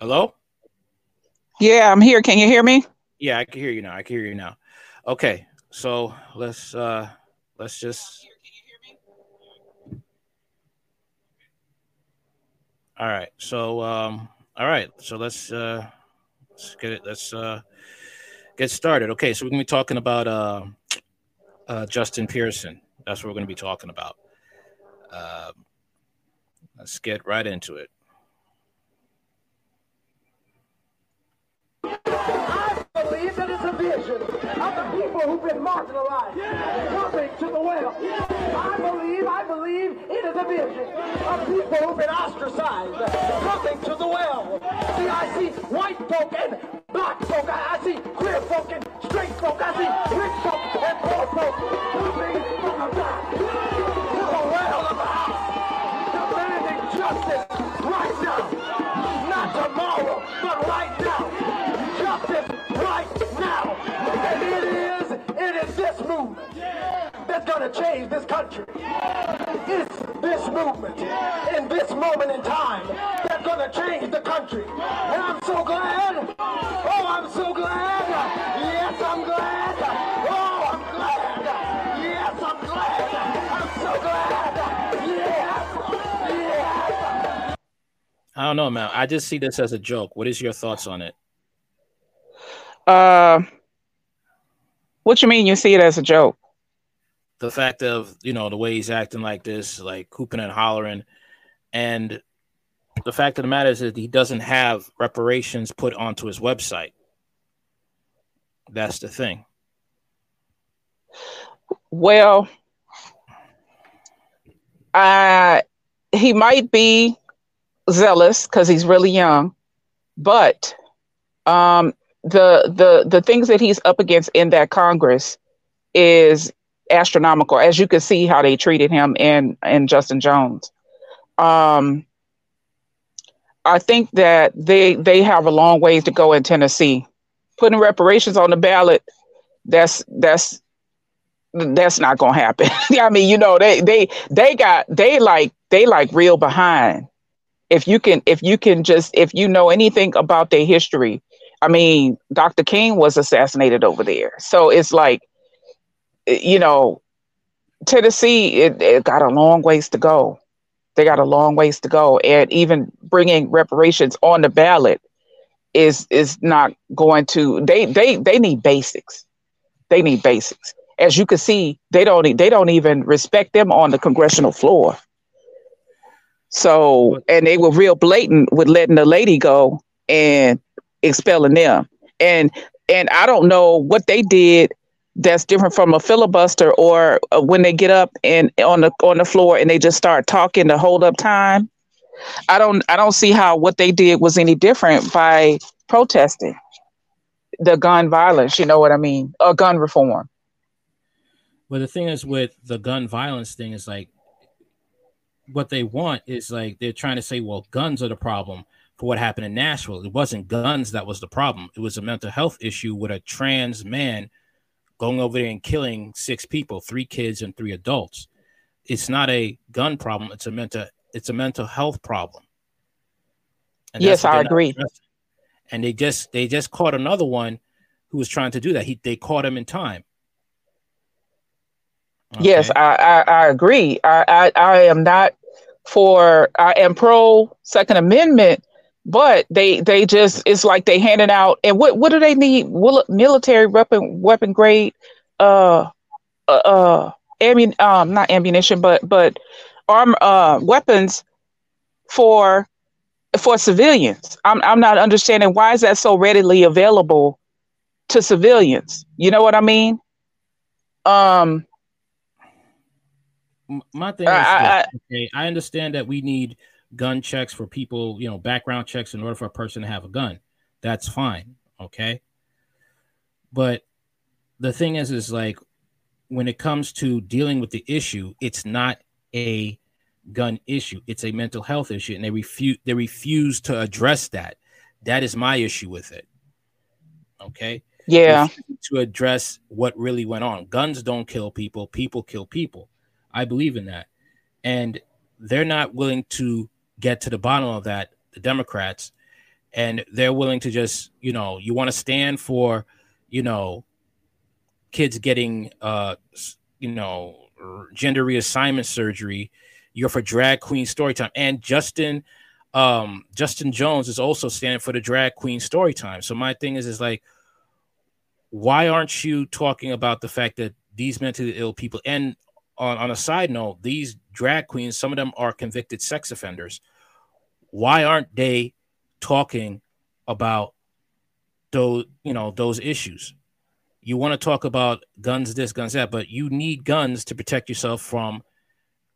Hello? Yeah, I'm here. Can you hear me? Yeah, I can hear you now. I can hear you now. Okay, so let's uh let's just all right. So um all right, so let's uh let's get it let's uh get started. Okay, so we're gonna be talking about uh uh Justin Pearson. That's what we're gonna be talking about. Uh, let's get right into it. People who've been marginalized coming to the well. I believe, I believe it is a vision of people who've been ostracized coming to the well. See, I see white folk and black folk. I, I see queer folk and straight folk. I see rich folk and poor folk coming from the back going to change this country. It's this movement in this moment in time that's going to change the country. And I'm so glad. Oh, I'm so glad. Yes, I'm glad. Oh, I'm glad. Yes, I'm glad. I'm so glad. Yes. Yes. I don't know, man. I just see this as a joke. What is your thoughts on it? Uh, what you mean? You see it as a joke? The fact of you know the way he's acting like this, like hooping and hollering, and the fact of the matter is that he doesn't have reparations put onto his website. That's the thing. Well, I he might be zealous because he's really young, but um, the the the things that he's up against in that Congress is astronomical. As you can see, how they treated him and and Justin Jones. Um, I think that they they have a long ways to go in Tennessee. Putting reparations on the ballot, that's that's that's not gonna happen. I mean, you know, they they they got they like they like real behind. If you can if you can just if you know anything about their history, I mean, Dr. King was assassinated over there. So it's like, you know, Tennessee, it, it got a long ways to go. They got a long ways to go. And even bringing reparations on the ballot is is not going to they they they need basics. They need basics. As you can see, they don't they don't even respect them on the congressional floor. So and they were real blatant with letting the lady go and expelling them. And and I don't know what they did that's different from a filibuster or uh, when they get up and on the on the floor and they just start talking to hold up time. I don't I don't see how what they did was any different by protesting the gun violence, you know what I mean? Or gun reform. Well, the thing is with the gun violence thing is like what they want is like they're trying to say, well, guns are the problem for what happened in Nashville. It wasn't guns that was the problem. It was a mental health issue with a trans man going over there and killing six people, three kids and three adults. It's not a gun problem. It's a mental it's a mental health problem. And Yes, I agree. And they just they just caught another one who was trying to do that. He they caught him in time. Yes, I, I, I agree. I, I, I am not for I am pro Second Amendment, but they they just it's like they handing out and what what do they need? Will military weapon weapon grade uh uh, uh ammun, um not ammunition but but arm uh weapons for for civilians. I'm I'm not understanding why is that so readily available to civilians. You know what I mean? Um my thing I, is I, okay, I understand that we need gun checks for people, you know, background checks in order for a person to have a gun. That's fine, okay? But the thing is is like when it comes to dealing with the issue, it's not a gun issue. It's a mental health issue and they refuse they refuse to address that. That is my issue with it. Okay? yeah. to address what really went on. Guns don't kill people, people kill people. I believe in that. And they're not willing to get to the bottom of that, the Democrats, and they're willing to just you know you want to stand for you know kids getting uh you know gender reassignment surgery. You're for drag queen story time. And justin um justin jones is also standing for the drag queen story time. So my thing is is like why aren't you talking about the fact that these mentally ill people and on, on a side note these drag queens some of them are convicted sex offenders why aren't they talking about those you know those issues? You want to talk about guns this guns that but you need guns to protect yourself from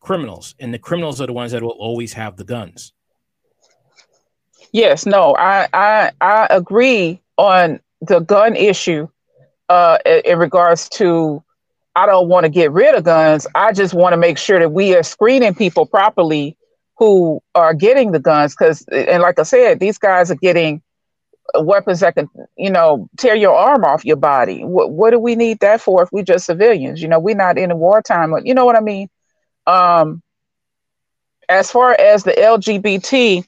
criminals and the criminals are the ones that will always have the guns. Yes no i i i agree on the gun issue uh in, in regards to i don't want to get rid of guns i just want to make sure that we are screening people properly who are getting the guns because and like i said these guys are getting weapons that can you know tear your arm off your body. What, what do we need that for if we're just civilians? You know we're not in a wartime you know what i mean? Um as far as the lgbt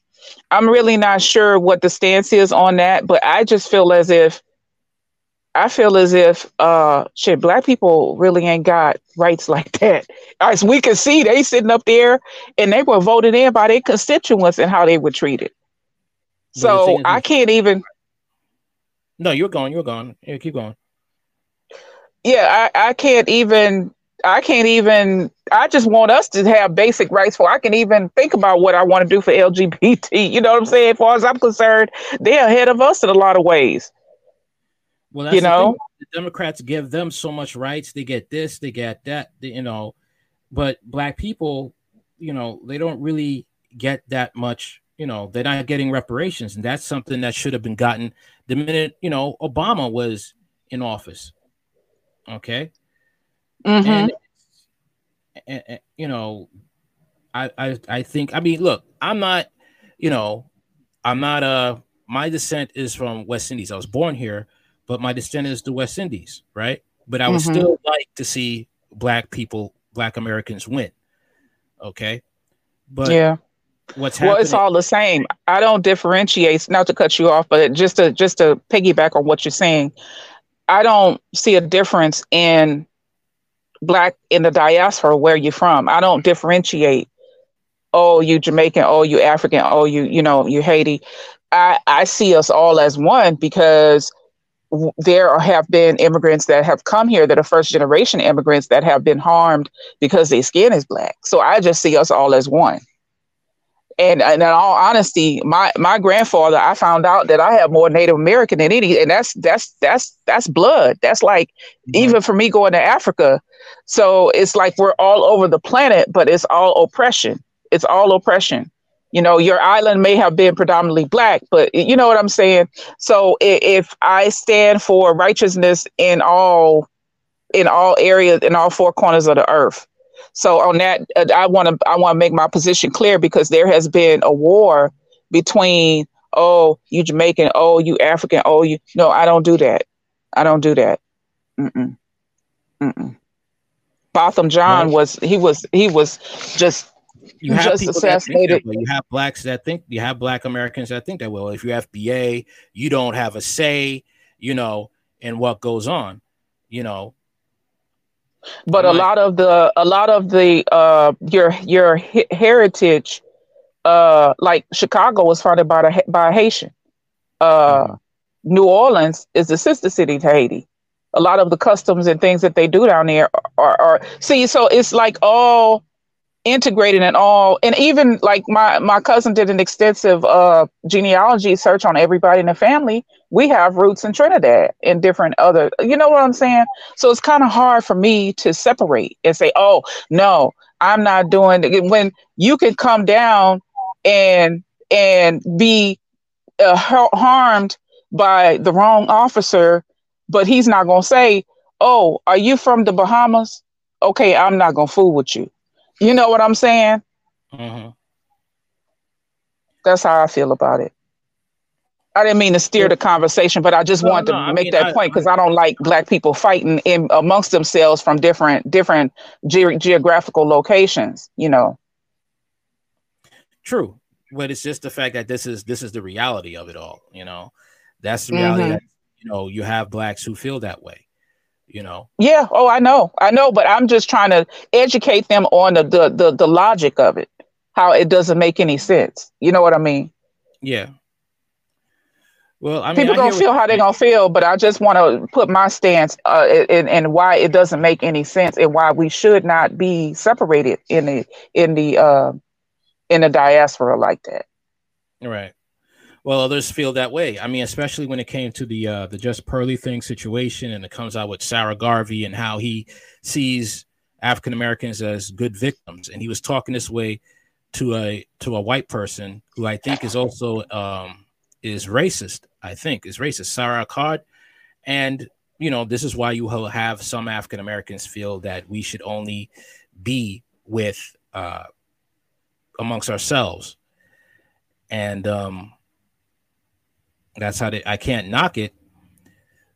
i'm really not sure what the stance is on that but i just feel as if I feel as if uh shit, black people really ain't got rights like that. As we can see, they sitting up there and they were voted in by their constituents and how they were treated. So I can't even No, you're going, you're going. Yeah, keep going. Yeah, I, I can't even I can't even I just want us to have basic rights for I can even think about what I want to do for LGBT. You know what I'm saying? As far as I'm concerned, they're ahead of us in a lot of ways. Well, you know, the, the, Democrats give them so much rights. They get this, they get that, they, you know, but black people, you know, they don't really get that much. You know, they're not getting reparations, and that's something that should have been gotten the minute you know Obama was in office. Okay, mm-hmm. and, and, and you know, I, I I think I mean, look, I'm not, you know, I'm not a. Uh, my descent is from West Indies. I was born here, but my descent is the West Indies, right? But I would mm-hmm. still like to see black people, black Americans win. Okay. But yeah. What's happening? Well, it's all the same. I don't differentiate, not to cut you off, but just to just to piggyback on what you're saying. I don't see a difference in black in the diaspora where you're from. I don't differentiate. Oh, you Jamaican. Oh, you African. Oh, you you know you Haiti. I I see us all as one because there have been immigrants that have come here that are first generation immigrants that have been harmed because their skin is black. So I just see us all as one. And, and in all honesty, my my grandfather, I found out that I have more Native American than any, and that's that's that's that's blood. That's like mm-hmm. even for me going to Africa. So it's like we're all over the planet, but it's all oppression. It's all oppression you know your island may have been predominantly black but you know what i'm saying? So if i stand for righteousness in all in all areas in all four corners of the earth. So on that uh, i want to i want to make my position clear because there has been a war between oh you jamaican oh you african oh you no i don't do that. I don't do that. Mm-mm. Mm-mm. botham jean was he was he was just you have just people assassinated. That you have blacks that think you have black Americans that think that well, if you're FBA, you don't have a say, you know, in what goes on, you know. But a lot of the a lot of the uh your your heritage, uh, like Chicago was founded by the by a Haitian. Uh, mm-hmm. New Orleans is the sister city to Haiti. A lot of the customs and things that they do down there are, are, are see. So it's like all integrated and all. And even like my my cousin did an extensive uh genealogy search on everybody in the family. We have roots in trinidad and different other you know what i'm saying? So it's kind of hard for me to separate and say oh no i'm not doing it when you can come down and and be uh, harmed by the wrong officer but he's not going to say oh are you from the bahamas? Okay i'm not going to fool with you you know what I'm saying? Mm-hmm. That's how I feel about it. I didn't mean to steer the conversation, but I just no, wanted no, to make mean, that I, point because I, I, don't like black people fighting in amongst themselves from different different ge- geographical locations. You know. True, but it's just the fact that this is this is the reality of it all. You know, that's the reality. Mm-hmm. That, you know, you have blacks who feel that way. You know. Yeah. Oh, I know. I know. But I'm just trying to educate them on the the the, the logic of it, how it doesn't make any sense. You know what I mean? Yeah. Well, I mean, people gonna feel how they're gonna feel, but I just want to put my stance uh, in, in why it doesn't make any sense and why we should not be separated in the in the uh, in the diaspora like that. Right. Well, others feel that way. I mean, especially when it came to the uh, the just Pearly thing situation, and it comes out with Sarah Garvey and how he sees African Americans as good victims, and he was talking this way to a to a white person who I think is also um, is racist. I think is racist. Sarah Card, and you know this is why you will have some African Americans feel that we should only be with uh, amongst ourselves, and um, that's how they, I can't knock it.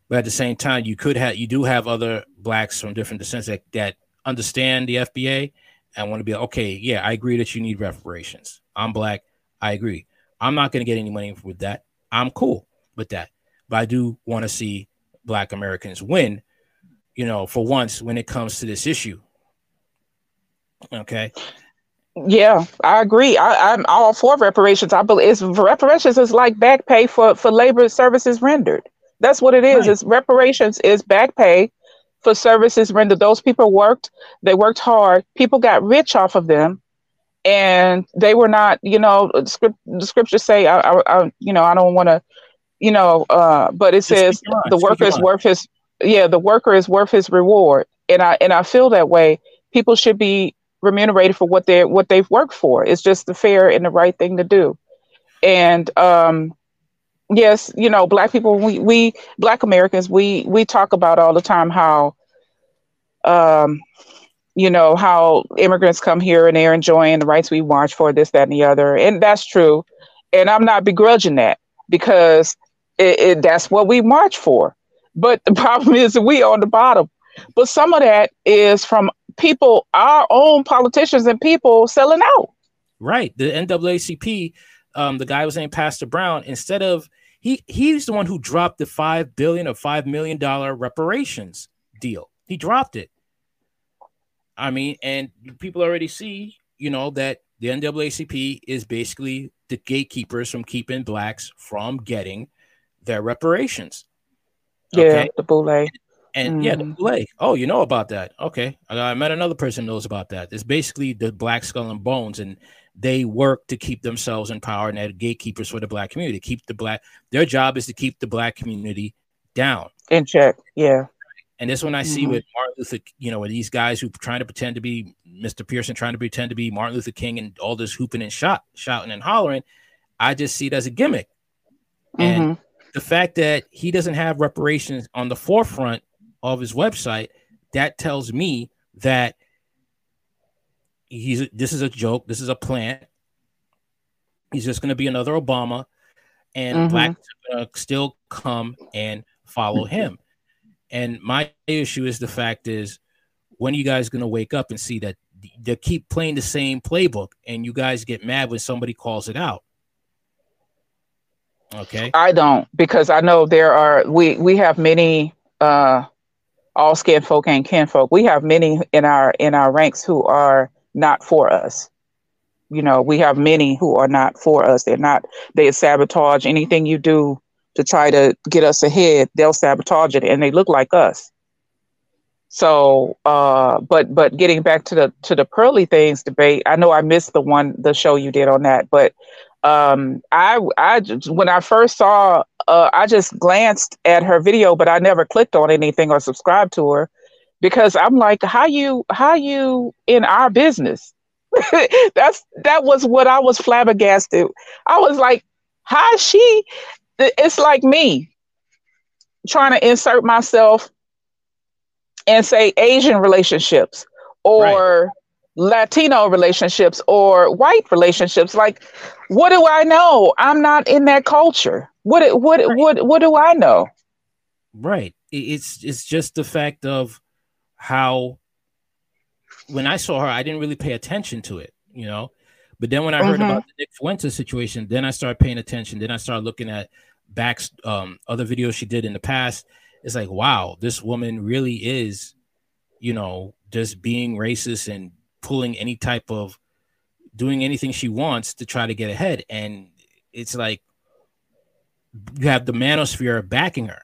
But at the same time, you could have you do have other blacks from different descents that, that understand the FBA and want to be like, okay, yeah, I agree that you need reparations. I'm black. I agree. I'm not going to get any money with that. I'm cool with that. But I do want to see black Americans win, you know, for once when it comes to this issue. Okay. Yeah, I agree. I, am all for reparations. I believe it's, reparations is like back pay for, for labor services rendered. That's what it is. Right. It's reparations is back pay for services rendered. Those people worked, they worked hard. People got rich off of them and they were not, you know, the, script, the scriptures say, I, I, I you know, I don't want to, you know, uh, but it says the worker is worth his, yeah, the worker is worth his reward. And I, and I feel that way. People should be remunerated for what they what they've worked for. It's just the fair and the right thing to do. And um, yes, you know, black people, we we black Americans, we we talk about all the time how um you know how immigrants come here and they're enjoying the rights we march for this that and the other and that's true and i'm not begrudging that because it, it, that's what we march for but the problem is we on the bottom but some of that is from people, our own politicians and people selling out. Right. The NAACP, um, the guy was named Pastor Brown. Instead of he he's the one who dropped the five billion or five million dollar reparations deal. He dropped it. I mean, and people already see, you know, that the NAACP is basically the gatekeepers from keeping blacks from getting their reparations. Yeah, the boule. And mm. yeah, the mm-hmm. Oh, you know about that? Okay, I met another person knows about that. It's basically the black skull and bones, and they work to keep themselves in power and they're gatekeepers for the black community. Keep the black. Their job is to keep the black community down in check. Yeah. And this one I see mm-hmm. with Martin Luther, you know, with these guys who trying to pretend to be Mr. Pearson, trying to pretend to be Martin Luther King, and all this hooping and shot, shouting and hollering. I just see it as a gimmick. And mm-hmm. the fact that he doesn't have reparations on the forefront of his website, that tells me that he's this is a joke, this is a plant. He's just going to be another Obama, and mm-hmm. blacks are going to still come and follow him. And my issue is the fact is, when are you guys going to wake up and see that they keep playing the same playbook, and you guys get mad when somebody calls it out? Okay, I don't because I know there are we we have many uh all skin folk and kin folk. We have many in our in our ranks who are not for us. You know, we have many who are not for us. They're not. They sabotage anything you do to try to get us ahead. They'll sabotage it, and they look like us. So, uh, but but getting back to the to the pearly things debate, I know I missed the one the show you did on that, but um, I I when I first saw uh, I just glanced at her video, but I never clicked on anything or subscribed to her because I'm like, how you how you in our business? That's that was what I was flabbergasted. I was like, how she? It's like me trying to insert myself and say Asian relationships or right. Latino relationships or white relationships. Like, what do I know? I'm not in that culture. What what right. what what do I know? Right. It's it's just the fact of how when I saw her, I didn't really pay attention to it, you know. But then when I heard mm-hmm. about the Nick Fuentes situation, then I started paying attention. Then I started looking at back um, other videos she did in the past. It's like, wow, this woman really is, you know, just being racist and pulling any type of doing anything she wants to try to get ahead. And it's like you have the manosphere backing her.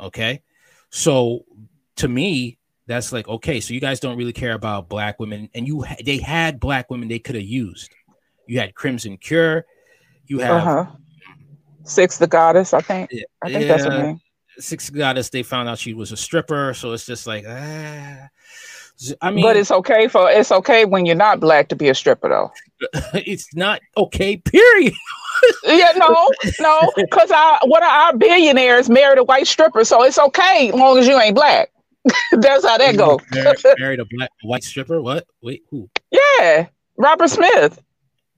Okay. So to me, that's like okay. So you guys don't really care about black women, and you they had black women they could have used. You had Crimson Cure. You have uh-huh. Six the Goddess. I think. Yeah, I think yeah, that's her name. Six Goddess. They found out she was a stripper, so it's just like ah. I mean, but it's okay for it's okay when you're not black to be a stripper, though. it's not okay. Period. yeah, no, no, because I one of our billionaires married a white stripper, so it's okay as long as you ain't black. That's how that goes. married, married a black a white stripper. What? Wait, who? Yeah, Robert Smith.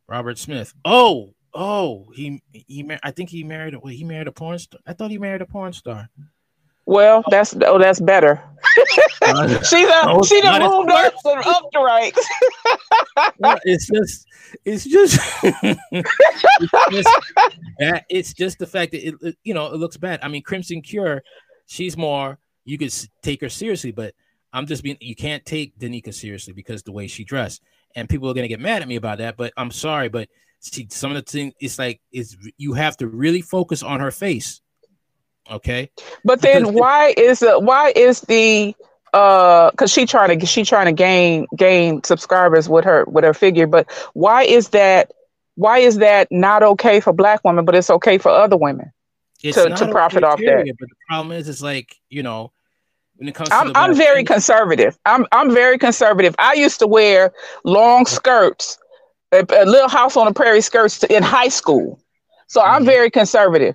Robert Smith. Oh, oh, he he. I think he married. A, wait, he married a porn star. I thought he married a porn star. Well, that's oh, that's better. She's a, no, she done moved up, up to right. it's just, it's just, it's just, that, it's just the fact that it, it, you know, it looks bad. I mean, Crimson Cure, she's more. You could take her seriously, but I'm just being. You can't take Danica seriously because the way she dressed, and people are gonna get mad at me about that. But I'm sorry, but she, some of the things, it's like, it's you have to really focus on her face Okay. But then because why is the why is the uh because she trying to she trying to gain gain subscribers with her with her figure, but why is that why is that not okay for black women, but it's okay for other women to, to profit off that? But the problem is it's like, you know, when it comes I'm, I'm very conservative. I'm I'm very conservative. I used to wear long skirts, a, a little house on the prairie skirts to, in high school. So mm-hmm. I'm very conservative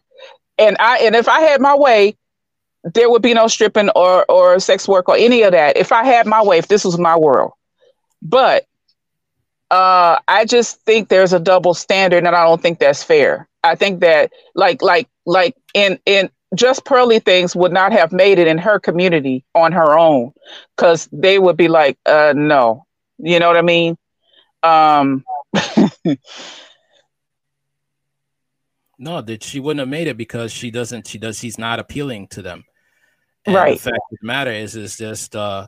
and I and if I had my way, there would be no stripping or or sex work or any of that. If I had my way, if this was my world, but uh, I just think there's a double standard, and I don't think that's fair. I think that like like like in in just pearly things would not have made it in her community on her own because they would be like, uh, no, you know what I mean? Um, No, that she wouldn't have made it because she doesn't. She does. She's not appealing to them. And right. The fact of the matter is, is just uh,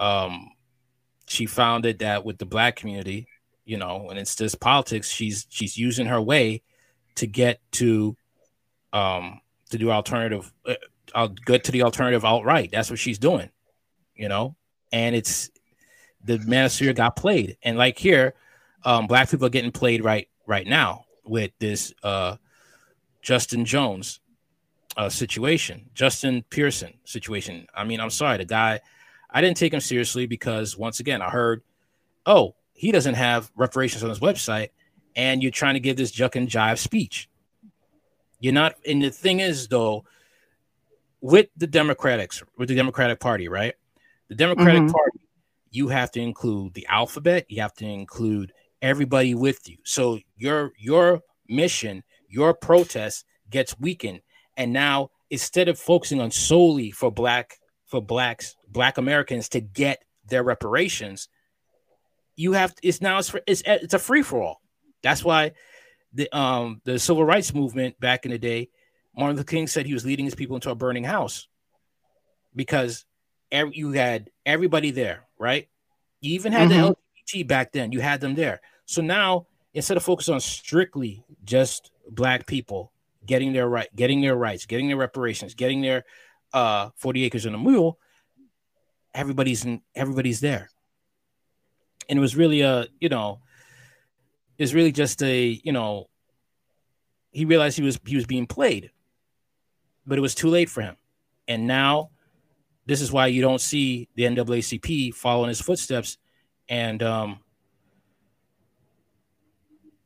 um, she found it that with the black community, you know, and it's just politics. She's she's using her way to get to um to do alternative. Uh, I'll get to the alternative outright. That's what she's doing, you know. And it's the manosphere got played, and like here, um, black people are getting played right right now with this uh, Justin Jones uh, situation, Justin Pearson situation. I mean, I'm sorry, the guy, I didn't take him seriously because once again, I heard, oh, he doesn't have reparations on his website, and you're trying to give this juck and jive speech. You're not, and the thing is, though, with the Democrats, with the Democratic Party, right? The Democratic mm-hmm. Party, you have to include the alphabet, you have to include everybody with you. So your your mission, your protest gets weakened. And now instead of focusing on solely for black for blacks, black Americans to get their reparations, you have it's now it's it's, it's a free for all. That's why the um the civil rights movement back in the day, Martin Luther King said he was leading his people into a burning house because every, you had everybody there, right? You even had mm-hmm. the LGBT back then. You had them there. So now instead of focusing on strictly just black people getting their right, getting their rights, getting their reparations, getting their uh 40 acres and a mule, everybody's in everybody's there. And it was really a, you know, it's really just a, you know, he realized he was he was being played, but it was too late for him. And now this is why you don't see the NAACP following his footsteps and um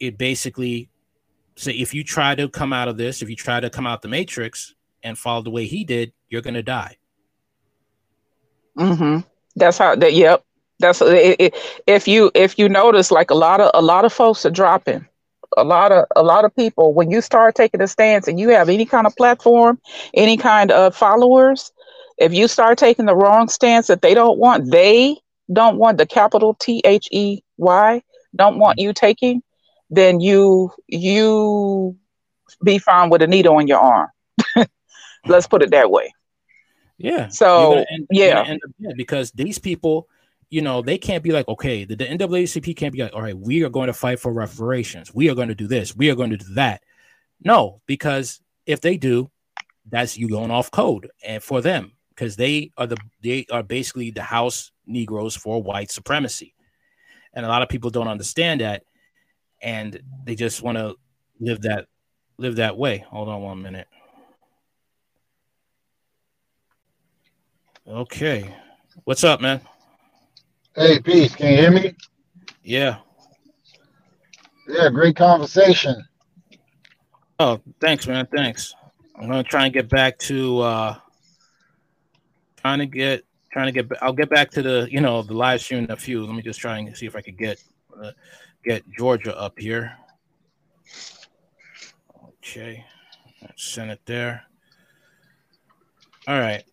it basically say if you try to come out of this, if you try to come out the matrix and follow the way he did, you're gonna die. Mm-hmm. That's how that. Yep. That's it, it, if you if you notice, like a lot of a lot of folks are dropping. A lot of a lot of people when you start taking a stance and you have any kind of platform, any kind of followers, if you start taking the wrong stance that they don't want, they don't want the capital T H E Y don't want you taking, then you you be fine with a needle in your arm. Let's put it that way. Yeah. So end, yeah. End up, yeah, because these people, you know, they can't be like, okay, the, the NAACP can't be like, all right, we are going to fight for reparations. We are going to do this. We are going to do that. No, because if they do, that's you going off code and for them because they are the they are basically the house Negroes for white supremacy, and a lot of people don't understand that, and they just want to live that live that way. Hold on one minute. Okay. What's up, man? Hey, peace. Can you hear me? Yeah. Yeah, great conversation. Oh, thanks, man. Thanks. I'm gonna try and get back to uh trying to get trying to get I'll get back to the you know the live stream in a few. Let me just try and see if I could get uh, get Georgia up here. Okay. Let's send it there. All right.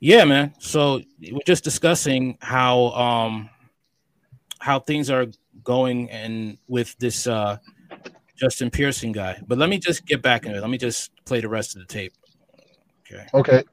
Yeah, man. So we're just discussing how um how things are going and with this uh Justin Pearson guy. But let me just get back into it. Let me just play the rest of the tape. Okay. Okay.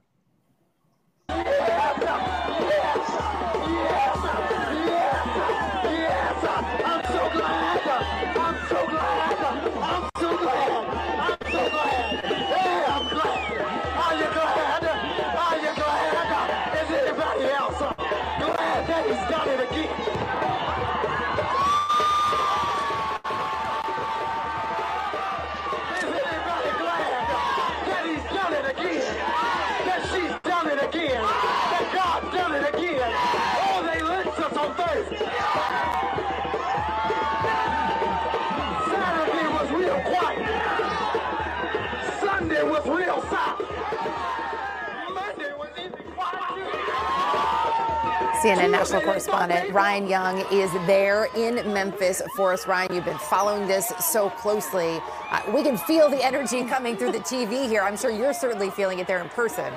CNN national correspondent Ryan Young is there in Memphis for us. Ryan, you've been following this so closely. Uh, we can feel the energy coming through the TV here. I'm sure you're certainly feeling it there in person.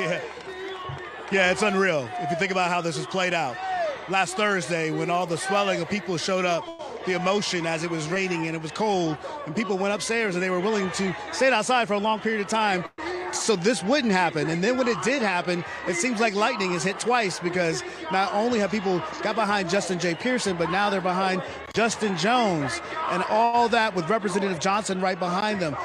Yeah. Yeah, it's unreal if you think about how this has played out. Last Thursday, when all the swelling of people showed up, the emotion as it was raining and it was cold, and people went upstairs and they were willing to stay outside for a long period of time so this wouldn't happen. And then when it did happen, it seems like lightning has hit twice because not only have people got behind Justin J. Pearson, but now they're behind Justin Jones and all that with Representative Johnson right behind them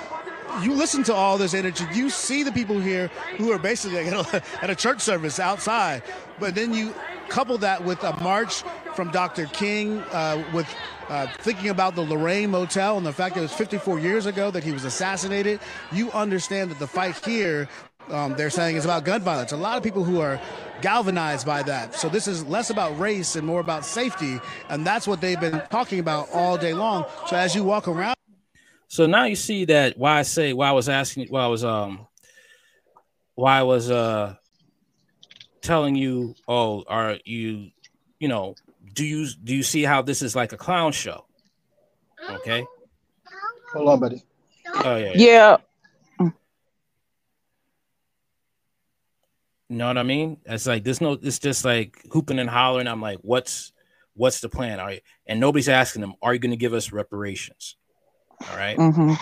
you listen to all this energy, you see the people here who are basically at a, at a, church service outside, but then you couple that with a march from Dr. King, uh, with uh, thinking about the Lorraine Motel and the fact that it was 54 years ago that he was assassinated, you understand that the fight here, um, they're saying, is about gun violence. A lot of people who are galvanized by that. So this is less about race and more about safety, and that's what they've been talking about all day long. So as you walk around. So now you see that why I say why I was asking why I was um why I was uh telling you, oh, are you, you know, do you do you see how this is like a clown show? Okay. Hold on, buddy. Oh yeah. Yeah. You know what I mean? It's like there's no. It's just like hooping and hollering. I'm like, what's what's the plan? Are you, and nobody's asking them, are you going to give us reparations? All right? Mhm.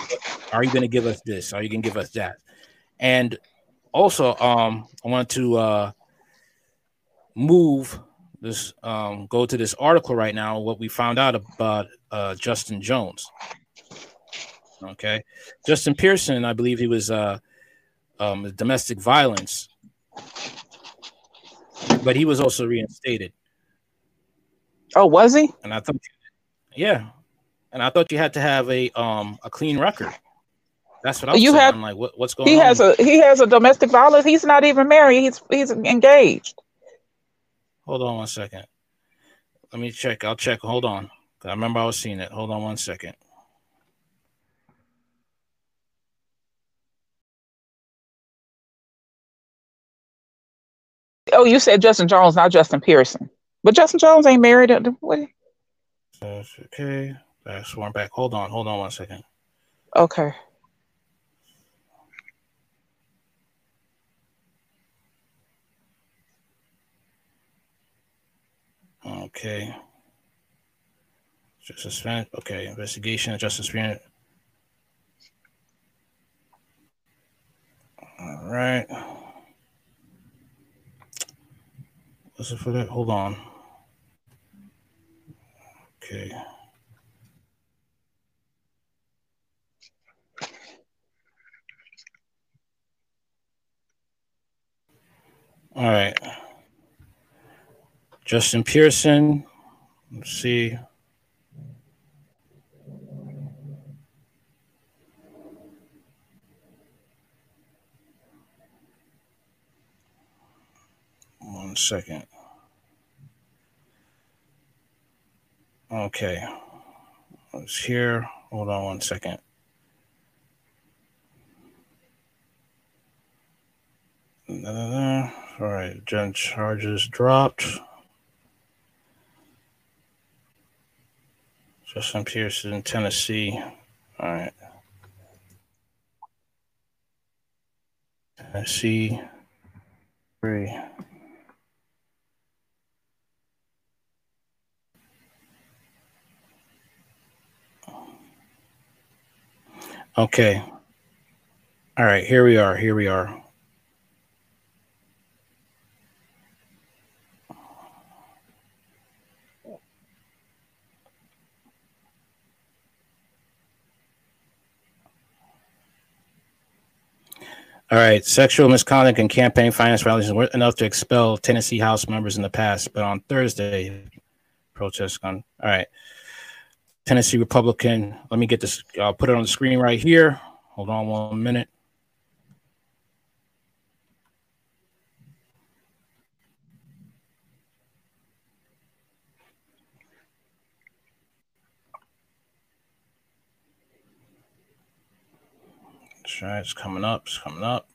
Are you going to give us this? Are you going to give us that? And also, um, I want to uh move this um go to this article right now what we found out about uh Justin Jones. Okay. Justin Pearson, I believe he was uh um domestic violence. But he was also reinstated. Oh, was he? And I thought yeah. And I thought you had to have a um a clean record. That's what I'm You saying. have- I'm like, what, what's going He on? has a he has a domestic violence. He's not even married. He's he's engaged. Hold on one second. Let me check. I'll check. Hold on. I remember I was seeing it. Hold on one second. Oh, you said Justin Jones, not Justin Pearson. But Justin Jones ain't married. What? That's okay. That's sworn back. Hold on. Hold on one second. Okay. Okay. Justice suspend. Okay, investigation Justice suspend. All right. It for that? Hold on. Okay. All right. Justin Pearson. Let's see. One second. Okay. It's here. Hold on one second. All right. Gen charges dropped. Justin Pearson, Tennessee. All right. Tennessee. Three. Okay. All right, here we are. Here we are. All right, sexual misconduct and campaign finance violations were enough to expel Tennessee House members in the past, but on Thursday, protests gone. All right, Tennessee Republican. Let me get this. I'll put it on the screen right here. Hold on one minute. That's right. It's coming up. It's coming up.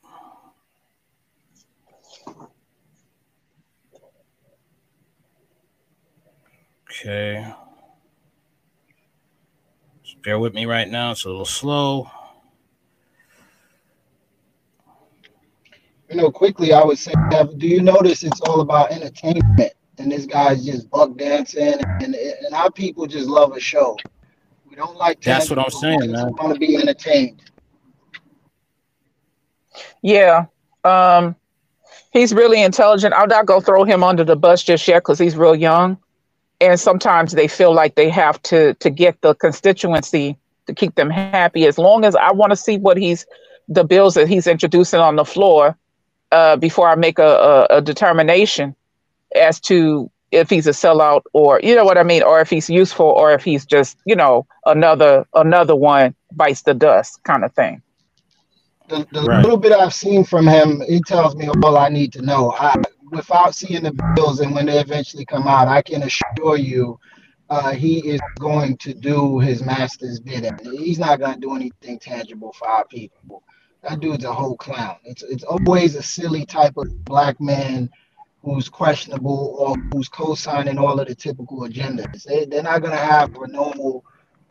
Okay. Just bear with me right now. It's a little slow. You know, quickly, I would say, do you notice it's all about entertainment? And this guy's just buck dancing, and, and our people just love a show. We don't like. That's what I'm saying, man. Want to be entertained. Yeah. Um, he's really intelligent. I'll not go throw him under the bus just yet because he's real young. And sometimes they feel like they have to to get the constituency to keep them happy. As long as I want to see what he's the bills that he's introducing on the floor uh, before I make a, a, a determination as to if he's a sellout or you know what I mean, or if he's useful or if he's just you know another another one bites the dust kind of thing. The, the right. little bit I've seen from him, he tells me all I need to know. I, without seeing the bills and when they eventually come out, I can assure you uh, he is going to do his master's bidding. He's not going to do anything tangible for our people. That dude's a whole clown. It's it's always a silly type of black man who's questionable or who's co-signing all of the typical agendas. They, they're not going to have a normal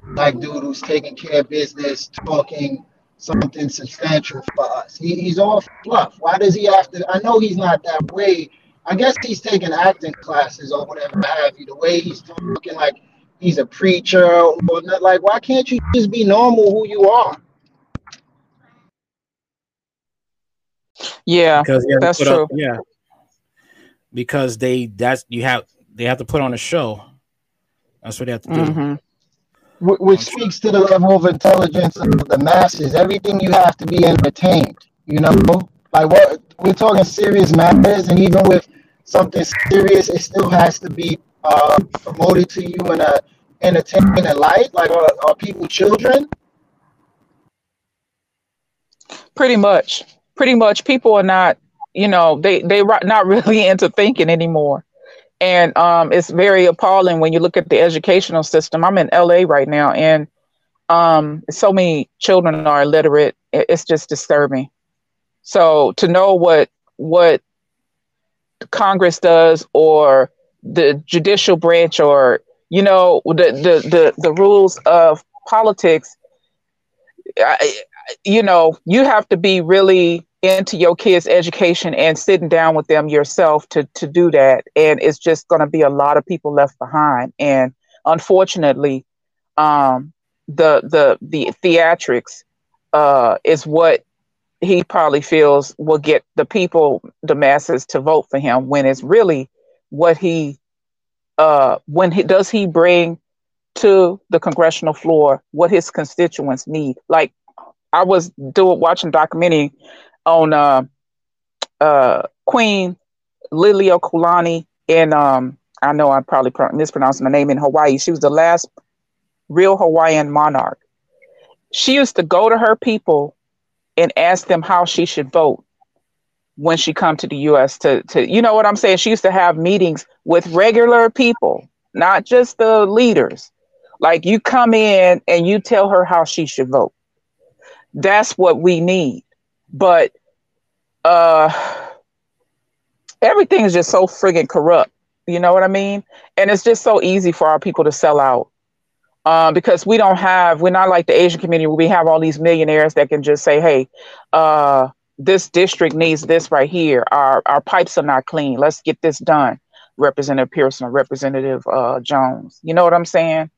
black dude who's taking care of business, talking something substantial for us. He, he's all fluff. Why does he have to? I know he's not that way. I guess he's taking acting classes or whatever have you. The way he's talking like he's a preacher or not, like, why can't you just be normal who you are? Yeah, because that's true. Up, yeah, because they that's you have they have to put on a show. That's what they have to do. Mm-hmm which speaks to the level of intelligence of the masses. Everything you have to be entertained. You know, like what we're talking serious matters, and even with something serious, it still has to be uh, promoted to you in a entertaining light. Like, are, are people children? Pretty much. Pretty much. People are not. You know, they they not really into thinking anymore and um, it's very appalling when you look at the educational system. I'm in LA right now, and um, so many children are illiterate. It's just disturbing. So to know what what Congress does, or the judicial branch, or you know the the the, the rules of politics, I, you know you have to be really into your kids' education and sitting down with them yourself to to do that. And it's just going to be a lot of people left behind. And unfortunately, um, the the the theatrics uh, is what he probably feels will get the people, the masses, to vote for him. When it's really what he, uh, when he does he bring to the congressional floor what his constituents need. Like I was doing watching documentary on uh, uh, Queen Liliuokalani in um, I know I'm probably mispronouncing the name in Hawaii. She was the last real Hawaiian monarch. She used to go to her people and ask them how she should vote when she come to the US to to you know what I'm saying? She used to have meetings with regular people, not just the leaders. Like you come in and you tell her how she should vote. That's what we need. But uh everything is just so friggin' corrupt. You know what I mean? And it's just so easy for our people to sell out. Uh, because we don't have, we're not like the Asian community where we have all these millionaires that can just say, hey, uh, this district needs this right here. Our, our pipes are not clean. Let's get this done. Representative Pearson or Representative uh, Jones. You know what I'm saying?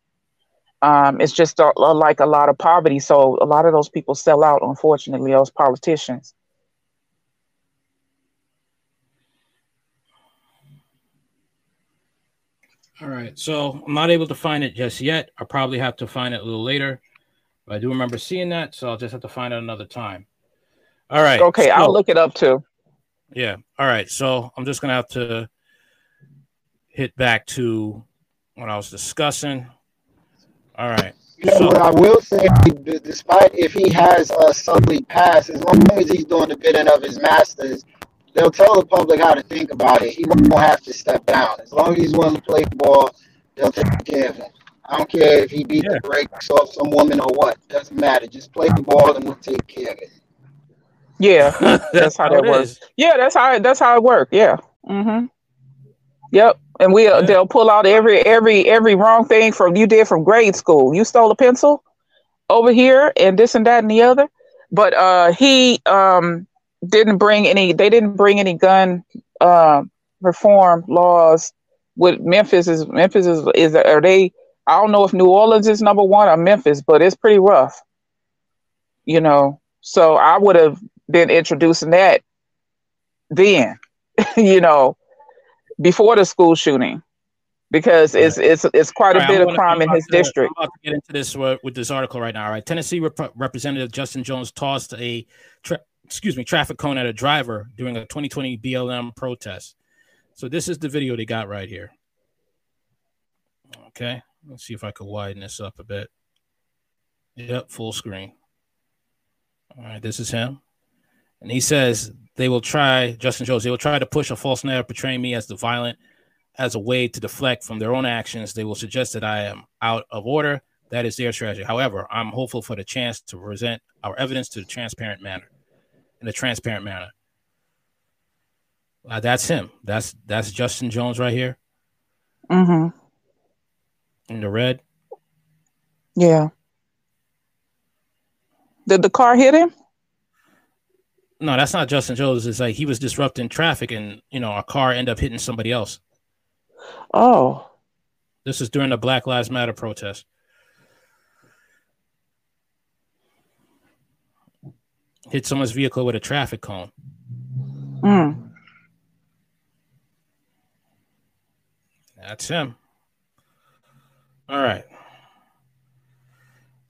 Um, it's just a, a, like a lot of poverty. So a lot of those people sell out, unfortunately, those politicians. All right. So I'm not able to find it just yet. I'll probably have to find it a little later. But I do remember seeing that, so I'll just have to find it another time. All right. Okay, so, I'll look it up too. Yeah. All right. So I'm just gonna have to hit back to what I was discussing. All right. so, what I will say, despite if he has a subtly pass, as long as he's doing the bidding of his masters, they'll tell the public how to think about it. He won't have to step down. As long as he's willing to play ball, they'll take care of him. I don't care if he beat yeah. the brakes off some woman or what. Doesn't matter. Just play the ball and we'll take care of it. Yeah, that's how that works. Is. Yeah, that's how that's how it works. Yeah. Mm-hmm. Yep. And we yeah. they'll pull out every every every wrong thing from you did from grade school. You stole a pencil over here and this and that and the other. But uh he um didn't bring any. They didn't bring any gun uh, reform laws. With Memphis is Memphis is is are they? I don't know if New Orleans is number one or Memphis, but it's pretty rough. You know, so I would have been introducing that then. you know, before the school shooting because it's it's it's quite a right, bit of crime in his to, district. I'm about to get into this uh, with this article right now. All right, Tennessee Rep- Representative Justin Jones tossed a tra- excuse me, traffic cone at a driver during a 2020 BLM protest. So this is the video they got right here. Okay, let's see if I could widen this up a bit. Yep, full screen. All right, this is him. And he says they will try, Justin Jones, they will try to push a false narrative portraying me as the violent as a way to deflect from their own actions. They will suggest that I am out of order. That is their strategy. However, I'm hopeful for the chance to present our evidence to a transparent manner in a transparent manner. Uh, that's him. That's that's Justin Jones right here. Mm-hmm. In the red. Yeah. Did the car hit him? No, that's not Justin Jones. It's like he was disrupting traffic, and you know, a car ended up hitting somebody else. Oh. This is during the Black Lives Matter protest. hit someone's vehicle with a traffic cone. Mm. That's him. All right.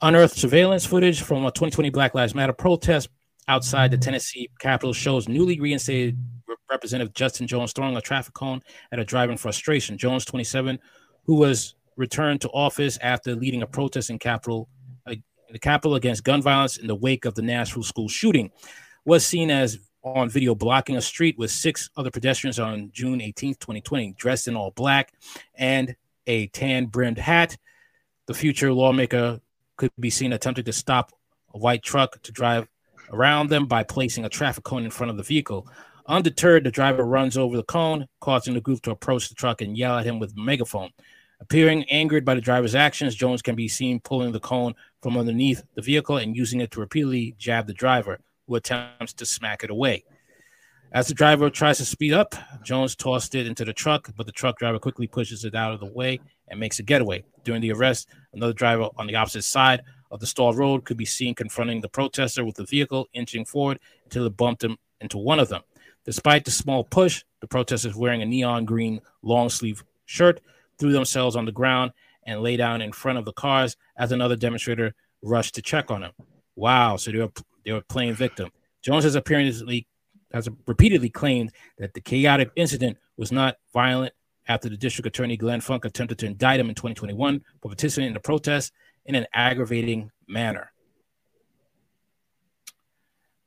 Unearthed surveillance footage from a 2020 Black Lives Matter protest outside the Tennessee Capitol shows newly reinstated Representative Justin Jones throwing a traffic cone at a driver in frustration. Jones, 27, who was returned to office after leading a protest in Capitol uh, the Capitol against gun violence in the wake of the Nashville school shooting, was seen as on video blocking a street with six other pedestrians on June 18th, 2020, dressed in all black and a tan brimmed hat. The future lawmaker could be seen attempting to stop a white truck to drive around them by placing a traffic cone in front of the vehicle. Undeterred, the driver runs over the cone, causing the group to approach the truck and yell at him with a megaphone. Appearing angered by the driver's actions, Jones can be seen pulling the cone from underneath the vehicle and using it to repeatedly jab the driver, who attempts to smack it away. As the driver tries to speed up, Jones tossed it into the truck, but the truck driver quickly pushes it out of the way and makes a getaway. During the arrest, another driver on the opposite side of the stalled road could be seen confronting the protester with the vehicle inching forward until it bumped him into one of them. Despite the small push, the protesters wearing a neon green long sleeve shirt threw themselves on the ground and lay down in front of the cars as another demonstrator rushed to check on him. Wow, so they were they were playing victim. Jones has apparently has repeatedly claimed that the chaotic incident was not violent after the district attorney Glenn Funk attempted to indict him in 2021 for participating in the protest in an aggravating manner.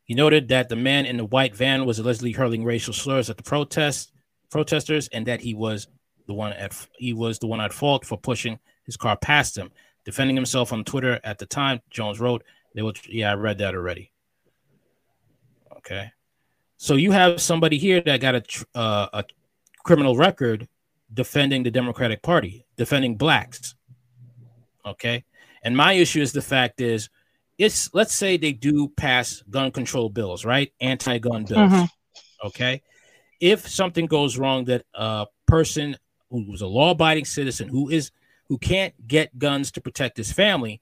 He noted that the man in the white van was allegedly hurling racial slurs at the protest protesters and that he was the one at he was the one at fault for pushing his car past him. Defending himself on Twitter at the time, Jones wrote, "They will." Yeah, I read that already. Okay. So you have somebody here that got a uh, a criminal record defending the Democratic Party, defending blacks. Okay, and my issue is the fact is, it's let's say they do pass gun control bills, right? Anti-gun bills. Mm-hmm. Okay, if something goes wrong, that a person who's a law-abiding citizen who is who can't get guns to protect his family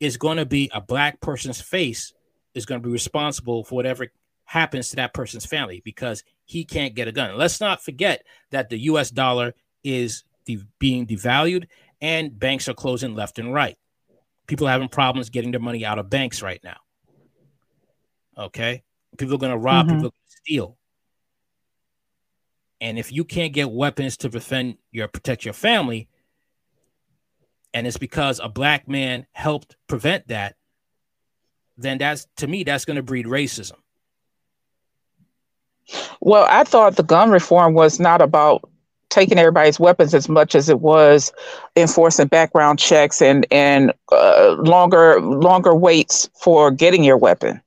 is going to be a black person's face is going to be responsible for whatever happens to that person's family because he can't get a gun. Let's not forget that the US dollar is de- being devalued and banks are closing left and right. People are having problems getting their money out of banks right now. Okay? People are going to rob, mm-hmm. people steal. And if you can't get weapons to defend your protect your family, and it's because a black man helped prevent that, then that's to me that's going to breed racism. Well, I thought the gun reform was not about taking everybody's weapons as much as it was enforcing background checks and and uh, longer longer waits for getting your weapon.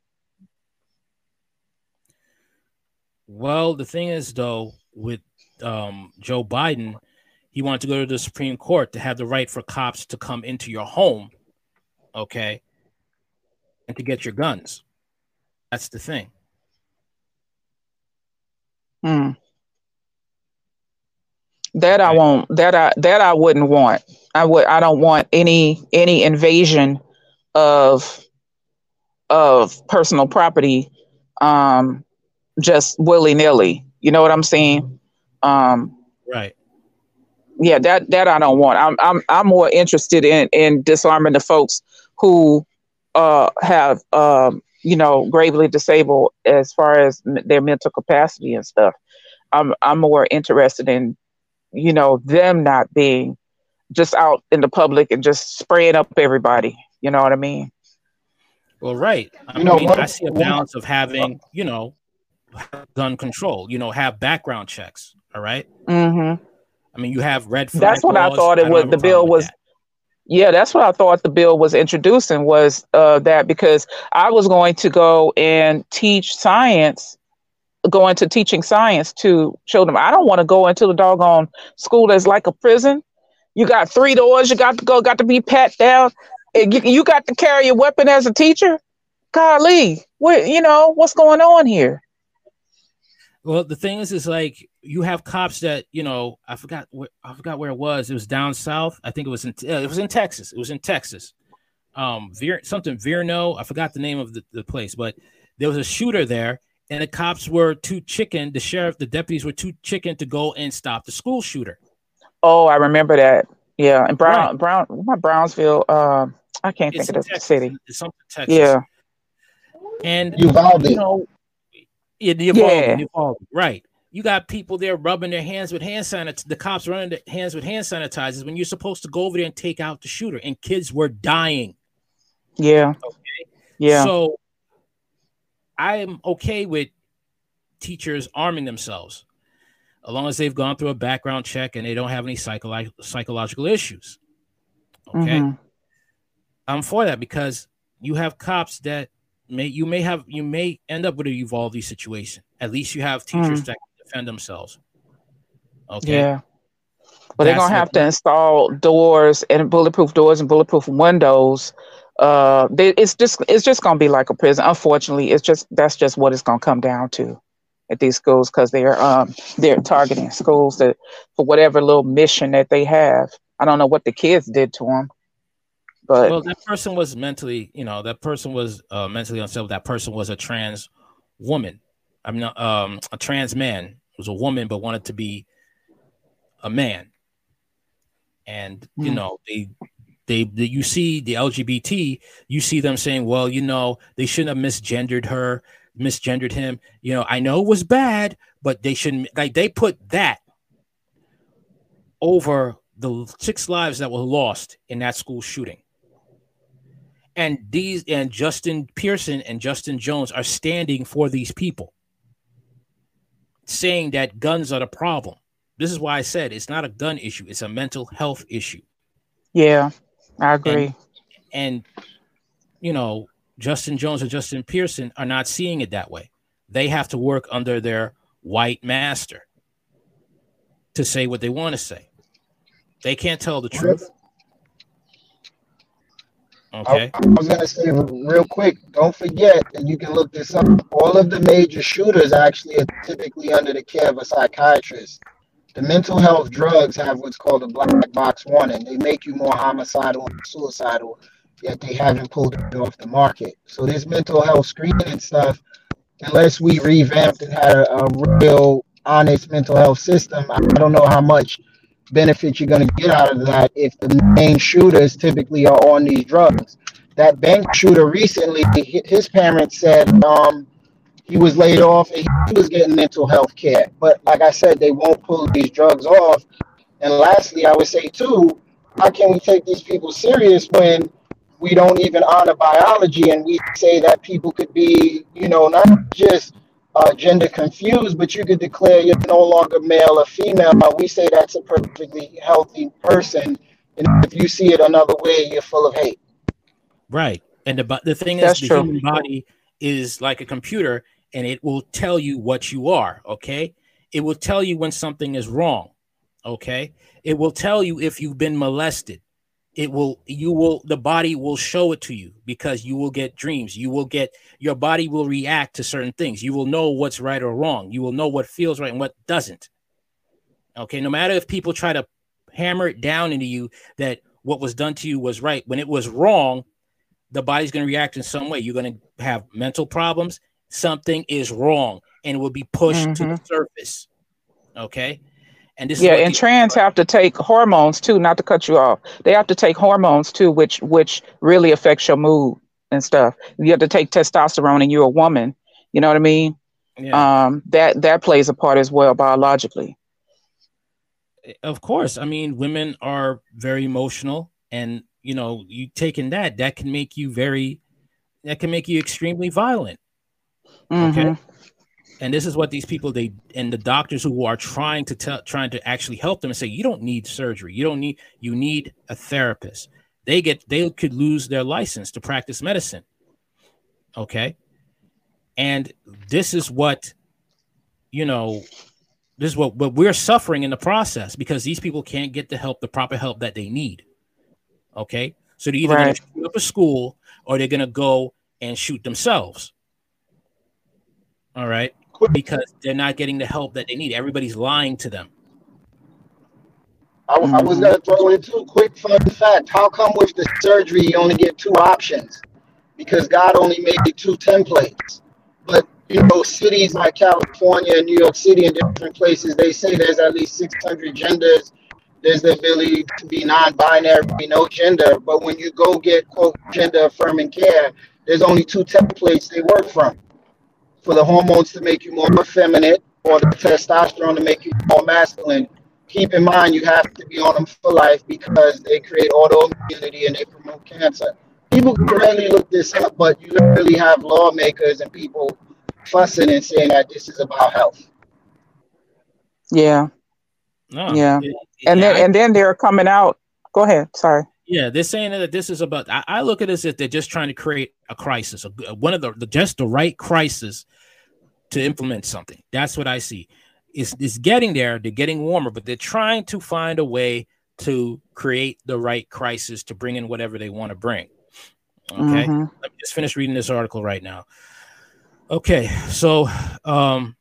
Well, the thing is, though, with um, Joe Biden, he wanted to go to the Supreme Court to have the right for cops to come into your home, okay, and to get your guns. That's the thing. Hmm. That I won't. That I that I wouldn't want. I would. I don't want any any invasion of of personal property, um, just willy nilly. You know what I'm saying? Um, right. Yeah. That that I don't want. I'm I'm I'm more interested in in disarming the folks who uh have um you know, gravely disabled as far as their mental capacity and stuff. I'm I'm more interested in, you know, them not being just out in the public and just spraying up everybody. You know what I mean? Well, right. I you mean, I see a balance of having, you know, gun control. You know, have background checks. All right? mm-hmm. I mean, you have red. That's what I thought it was. The bill was. That. Yeah, that's what I thought the bill was introducing was uh, that because I was going to go and teach science, go into teaching science to children. I don't want to go into the doggone school that's like a prison. You got three doors. You got to go. Got to be pat down. You, got to carry a weapon as a teacher. Golly, what you know what's going on here? Well, the thing is, is like you have cops that you know. I forgot where I forgot where it was. It was down south. I think it was in uh, it was in Texas. It was in Texas. Um, Ver, something Verno. I forgot the name of the, the place, but there was a shooter there, and the cops were too chicken. The sheriff, the deputies were too chicken to go and stop the school shooter. Oh, I remember that. Yeah, and Brown, right. Brown, my Brownsville. Um, I can't it's think of the Texas. city. It's something Texas. Yeah, and you know, yeah, the yeah. Uvalde, right. You got people there rubbing their hands with hand sanitizer. The cops running their hands with hand sanitizers when you're supposed to go over there and take out the shooter, and kids were dying. Yeah. Okay. Yeah. So I am okay with teachers arming themselves, as long as they've gone through a background check and they don't have any psycholo- psychological issues. Okay. Mm-hmm. I'm for that because you have cops that may you may have you may end up with a Uvalde situation. At least you have teachers mm. that can defend themselves. Okay. Yeah. But they're gonna have to install doors and bulletproof doors and bulletproof windows. Uh, they, it's just it's just gonna be like a prison. Unfortunately, it's just that's just what it's gonna come down to. at these schools because they're um they're targeting schools that for whatever little mission that they have. I don't know what the kids did to them, but well, that person was mentally, you know, that person was uh, mentally unstable. That person was a trans woman. I mean, um, a trans man was a woman but wanted to be a man, and you mm. know they they, they, you see the LGBT, you see them saying, well, you know, they shouldn't have misgendered her, misgendered him. You know, I know it was bad, but they shouldn't like they put that over the six lives that were lost in that school shooting. And these and Justin Pearson and Justin Jones are standing for these people, saying that guns are the problem. This is why I said it's not a gun issue, it's a mental health issue. Yeah. I agree. And, and, you know, Justin Jones or Justin Pearson are not seeing it that way. They have to work under their white master to say what they want to say. They can't tell the truth. Okay. I, I was gonna say real quick. Don't forget, and you can look this up. All of the major shooters actually are typically under the care of a psychiatrist. The mental health drugs have what's called a black box warning. They make you more homicidal and suicidal, yet they haven't pulled it off the market. So this mental health screening and stuff, unless we revamped and had a, a real honest mental health system, I don't know how much benefit you're going to get out of that if the main shooters typically are on these drugs. That bank shooter recently, his parents said um, he was laid off and he was getting mental health care. But like I said, they won't pull these drugs off. And lastly, I would say too, how can we take these people serious when we don't even honor biology and we say that people could be, you know, not just uh, gender confused, but you could declare you're no longer male or female. We say that's a perfectly healthy person. And if you see it another way, you're full of hate. Right. And the, the thing that's is, the true. human body is like a computer and it will tell you what you are. Okay. It will tell you when something is wrong. Okay. It will tell you if you've been molested. It will, you will, the body will show it to you because you will get dreams. You will get, your body will react to certain things. You will know what's right or wrong. You will know what feels right and what doesn't. Okay. No matter if people try to hammer it down into you that what was done to you was right, when it was wrong, the body's going to react in some way. You're going to have mental problems something is wrong and will be pushed mm-hmm. to the mm-hmm. surface. Okay. And this yeah, and trans have to take hormones too, not to cut you off. They have to take hormones too, which which really affects your mood and stuff. You have to take testosterone and you're a woman. You know what I mean? Yeah. Um, that that plays a part as well biologically. Of course. I mean, women are very emotional and you know, you taking that, that can make you very that can make you extremely violent. Mm-hmm. Okay. And this is what these people they and the doctors who are trying to tell trying to actually help them and say you don't need surgery. You don't need you need a therapist. They get they could lose their license to practice medicine. Okay? And this is what you know this is what, what we're suffering in the process because these people can't get the help, the proper help that they need. Okay. So they're either right. going to shoot up a school or they're going to go and shoot themselves. All right. Because they're not getting the help that they need. Everybody's lying to them. I, I was going to throw in two quick fun fact. How come with the surgery you only get two options? Because God only made two templates. But you know, cities like California and New York City and different places, they say there's at least 600 genders. There's the ability to be non-binary, be no gender. But when you go get quote gender affirming care, there's only two templates they work from for the hormones to make you more effeminate or the testosterone to make you more masculine. Keep in mind you have to be on them for life because they create autoimmunity and they promote cancer. People can rarely look this up, but you really have lawmakers and people fussing and saying that this is about health. Yeah. No, yeah. It, and then I, and then they're coming out. Go ahead. Sorry. Yeah, they're saying that this is about. I, I look at this as they're just trying to create a crisis, a, one of the, the just the right crisis to implement something. That's what I see. It's, it's getting there. They're getting warmer, but they're trying to find a way to create the right crisis to bring in whatever they want to bring. Okay, mm-hmm. let me just finish reading this article right now. Okay, so um,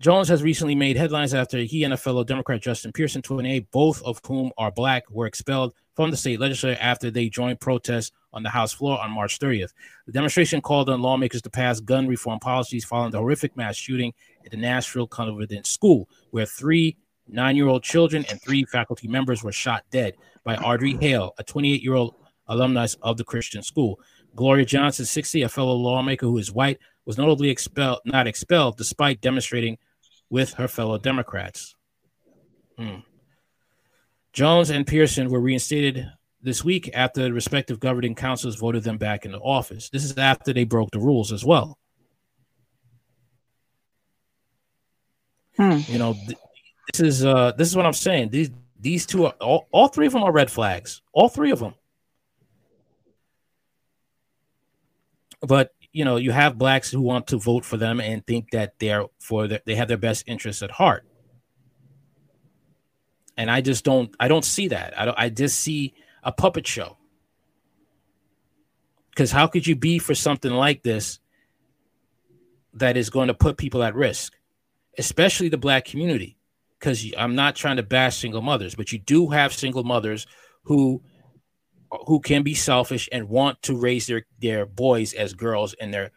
Jones has recently made headlines after he and a fellow Democrat, Justin Pearson, 28, both of whom are black, were expelled from the state legislature after they joined protests on the House floor on March 30th. The demonstration called on lawmakers to pass gun reform policies following the horrific mass shooting at the Nashville Covenant School, where three nine year old children and three faculty members were shot dead by Audrey Hale, a 28 year old alumnus of the Christian school. Gloria Johnson, 60, a fellow lawmaker who is white, was notably expelled, not expelled, despite demonstrating with her fellow Democrats. Hmm. Jones and Pearson were reinstated this week after the respective governing councils voted them back into office. This is after they broke the rules as well. Hmm. You know, th- this is uh this is what I'm saying. These these two are all, all three of them are red flags. All three of them. But you know, you have blacks who want to vote for them and think that they're for the, they have their best interests at heart. And I just don't I don't see that. I don't I just see a puppet show. Cuz how could you be for something like this that is going to put people at risk, especially the black community? Cuz I'm not trying to bash single mothers, but you do have single mothers who who can be selfish and want to raise their their boys as girls and their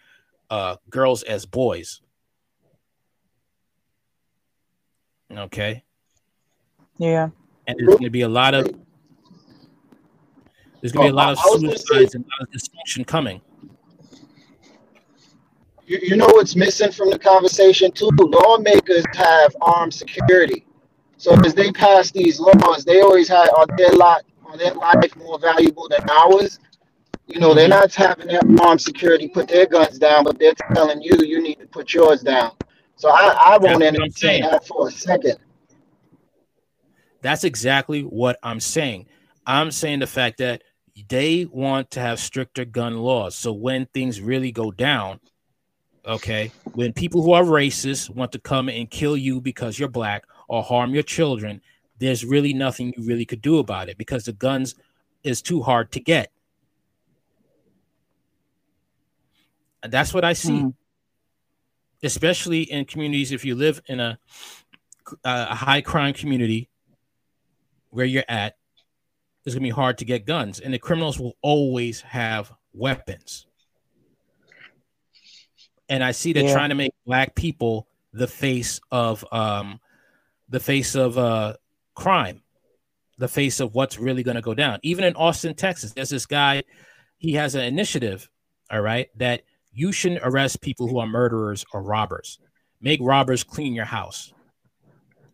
uh, girls as boys. Okay. Yeah. And there's going to be a lot of there's going to be a lot of suicides and a lot of dysfunction coming. You, you know what's missing from the conversation too? Lawmakers have armed security. So as they pass these laws, they always have are their lot their life more valuable than ours. You know, they're not having their armed security put their guns down, but they're telling you you need to put yours down. So I, I won't entertain that for a second. That's exactly what I'm saying. I'm saying the fact that they want to have stricter gun laws. So when things really go down, okay, when people who are racist want to come and kill you because you're black or harm your children, there's really nothing you really could do about it because the guns is too hard to get. And that's what I see. Mm. Especially in communities if you live in a a high crime community where you're at, it's going to be hard to get guns and the criminals will always have weapons. And I see they're yeah. trying to make black people the face of um the face of uh crime, the face of what's really going to go down. Even in Austin, Texas, there's this guy, he has an initiative, all right, that you shouldn't arrest people who are murderers or robbers. Make robbers clean your house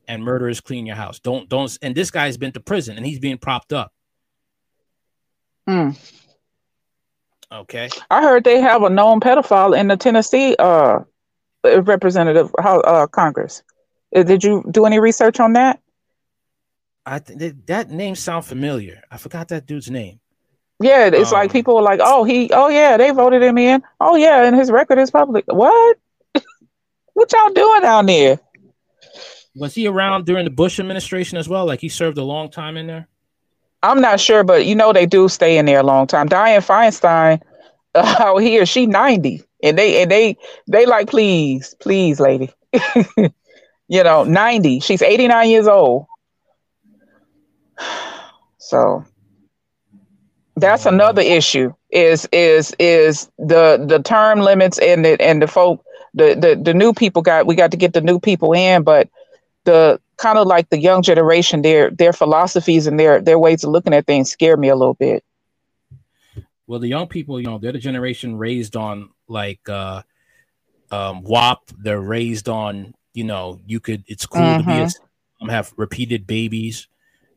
and murderers clean your house. Don't, don't, and this guy's been to prison and he's being propped up. Hmm. Okay. I heard they have a known pedophile in the Tennessee uh representative uh, Congress. Uh, did you do any research on that? I think that name sound familiar. I forgot that dude's name. Yeah, it's um, like people are like, "Oh, he, oh yeah, they voted him in. Oh yeah, and his record is public." What? what y'all doing down there? Was he around during the Bush administration as well? Like he served a long time in there. I'm not sure, but you know they do stay in there a long time. Dianne Feinstein uh, out here, she 90, and they and they they like, please, please, lady. you know, 90. She's 89 years old so that's another issue is is is the the term limits and the and the folk the, the the new people got we got to get the new people in but the kind of like the young generation their their philosophies and their their ways of looking at things scare me a little bit well the young people you know they're the generation raised on like uh um WAP they're raised on you know you could it's cool mm-hmm. to be a, mm-hmm. have repeated babies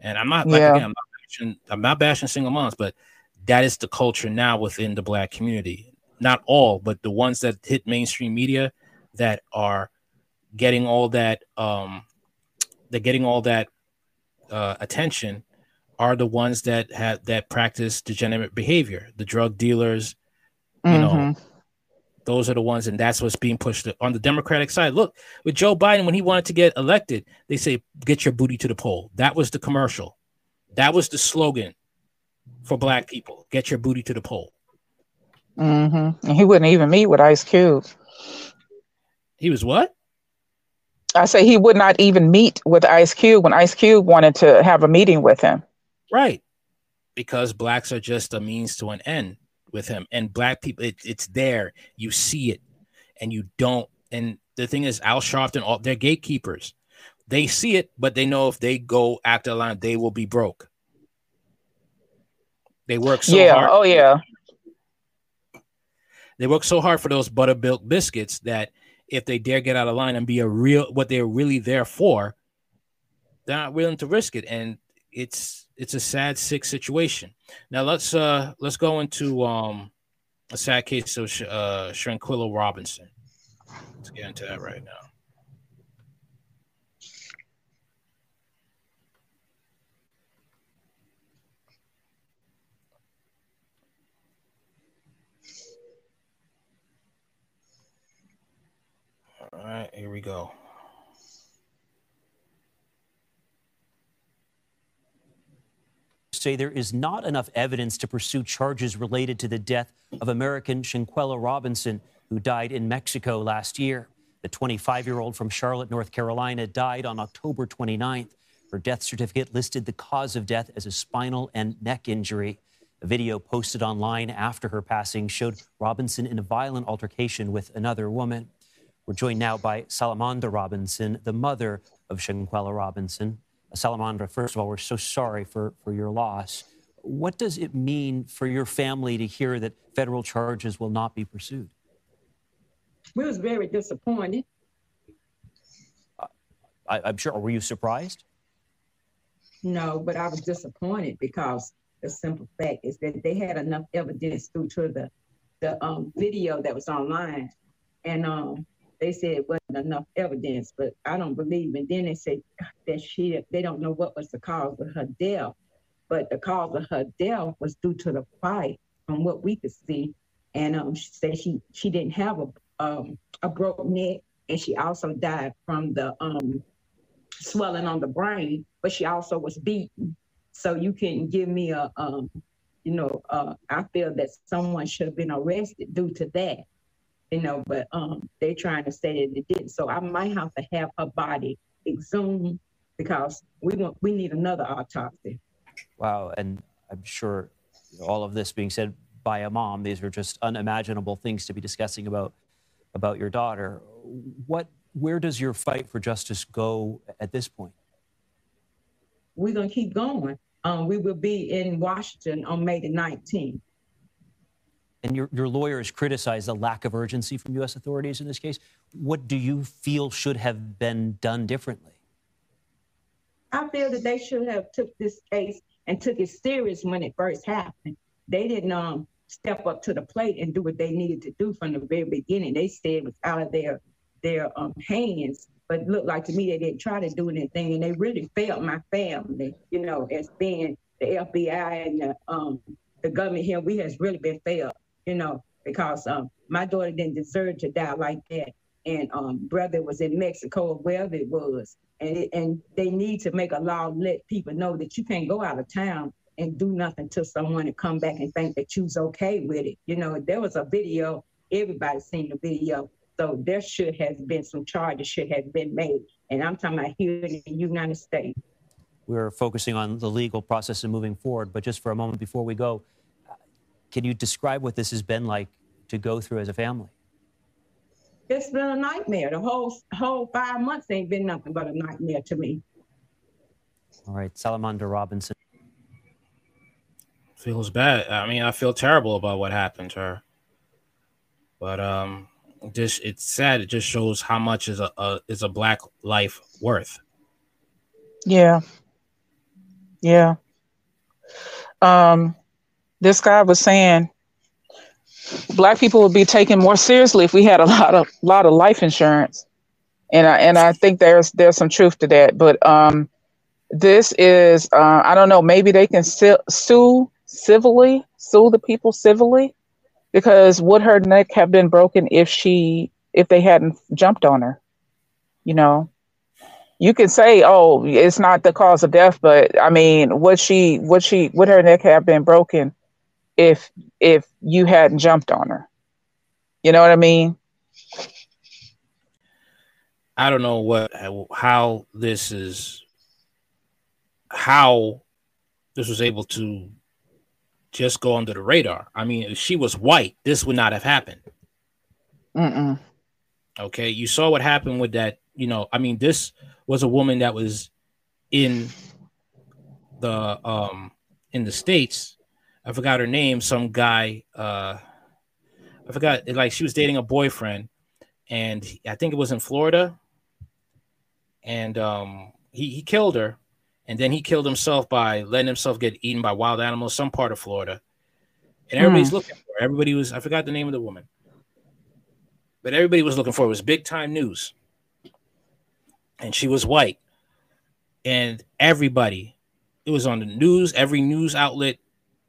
and I'm not like yeah. again, I'm not, bashing, I'm not bashing single moms, but that is the culture now within the black community. Not all, but the ones that hit mainstream media that are getting all that um they're getting all that uh, attention are the ones that have that practice degenerate behavior the drug dealers you mm-hmm. know those are the ones and that's what's being pushed on the democratic side. Look with joe biden when he wanted to get elected they say get your booty to the poll that was the commercial. That was the slogan for black people. Get your booty to the poll mm-hmm. and he wouldn't even meet with ice cube. He was what I say he would not even meet with Ice Cube when Ice Cube wanted to have a meeting with him. Right. Because blacks are just a means to an end with him. And black people, it, it's there. You see it and you don't. And the thing is, Al Sharpton, all they're gatekeepers. They see it, but they know if they go after the line, they will be broke. They work so hard. yeah. hard. Oh yeah. They work so hard for those buttermilk biscuits that if they dare get out of line and be a real what they're really there for, they're not willing to risk it. And it's it's a sad, sick situation. Now let's uh let's go into um a sad case of uh Shanquella Robinson. Let's get into that right now. Right, here we go. Say there is not enough evidence to pursue charges related to the death of American Shanquella Robinson, who died in Mexico last year. The 25 year old from Charlotte, North Carolina, died on October 29th. Her death certificate listed the cause of death as a spinal and neck injury. A video posted online after her passing showed Robinson in a violent altercation with another woman. We're joined now by Salamandra Robinson, the mother of Shanquella Robinson. Salamandra, first of all, we're so sorry for, for your loss. What does it mean for your family to hear that federal charges will not be pursued? We was very disappointed. I, I'm sure. Were you surprised? No, but I was disappointed because the simple fact is that they had enough evidence due to the the um, video that was online, and um, they said it wasn't enough evidence, but I don't believe. And then they said that she they don't know what was the cause of her death, but the cause of her death was due to the fight, from what we could see. And um, she said she she didn't have a um, a broke neck, and she also died from the um, swelling on the brain, but she also was beaten. So you can give me a um, you know, uh, I feel that someone should have been arrested due to that you know, but um, they trying to say that it didn't. So I might have to have her body exhumed because we want we need another autopsy. Wow, and I'm sure all of this being said by a mom, these are just unimaginable things to be discussing about about your daughter. What, where does your fight for justice go at this point? We're gonna keep going. Um, we will be in Washington on May the 19th. And your, your lawyer has criticized the lack of urgency from U.S. authorities in this case. What do you feel should have been done differently? I feel that they should have took this case and took it serious when it first happened. They didn't um, step up to the plate and do what they needed to do from the very beginning. They said it was out of their their um, hands, but looked like to me they didn't try to do anything, and they really failed my family. You know, as being the FBI and the um, the government here, we has really been failed you know, because um, my daughter didn't deserve to die like that. And um, brother was in Mexico or wherever it was. And, it, and they need to make a law let people know that you can't go out of town and do nothing to someone and come back and think that you's okay with it. You know, there was a video, everybody seen the video. So there should have been some charges should have been made. And I'm talking about here in the United States. We're focusing on the legal process and moving forward. But just for a moment before we go, can you describe what this has been like to go through as a family? It's been a nightmare. The whole whole five months ain't been nothing but a nightmare to me. All right, Salamandra Robinson. Feels bad. I mean, I feel terrible about what happened to her. But um, just it's sad. It just shows how much is a, a is a black life worth. Yeah. Yeah. Um, this guy was saying black people would be taken more seriously if we had a lot of lot of life insurance. And I, and I think there's there's some truth to that but um this is uh, I don't know maybe they can si- sue civilly sue the people civilly because would her neck have been broken if she if they hadn't jumped on her you know? You can say oh it's not the cause of death but I mean would she would she would her neck have been broken if if you hadn't jumped on her. You know what I mean? I don't know what how this is how this was able to just go under the radar. I mean, if she was white, this would not have happened. Mm-mm. Okay, you saw what happened with that. You know, I mean, this was a woman that was in the um in the states. I forgot her name. Some guy. uh I forgot. Like she was dating a boyfriend, and I think it was in Florida. And um, he he killed her, and then he killed himself by letting himself get eaten by wild animals, some part of Florida. And everybody's mm. looking for her. Everybody was, I forgot the name of the woman, but everybody was looking for her. It was big time news. And she was white. And everybody, it was on the news, every news outlet,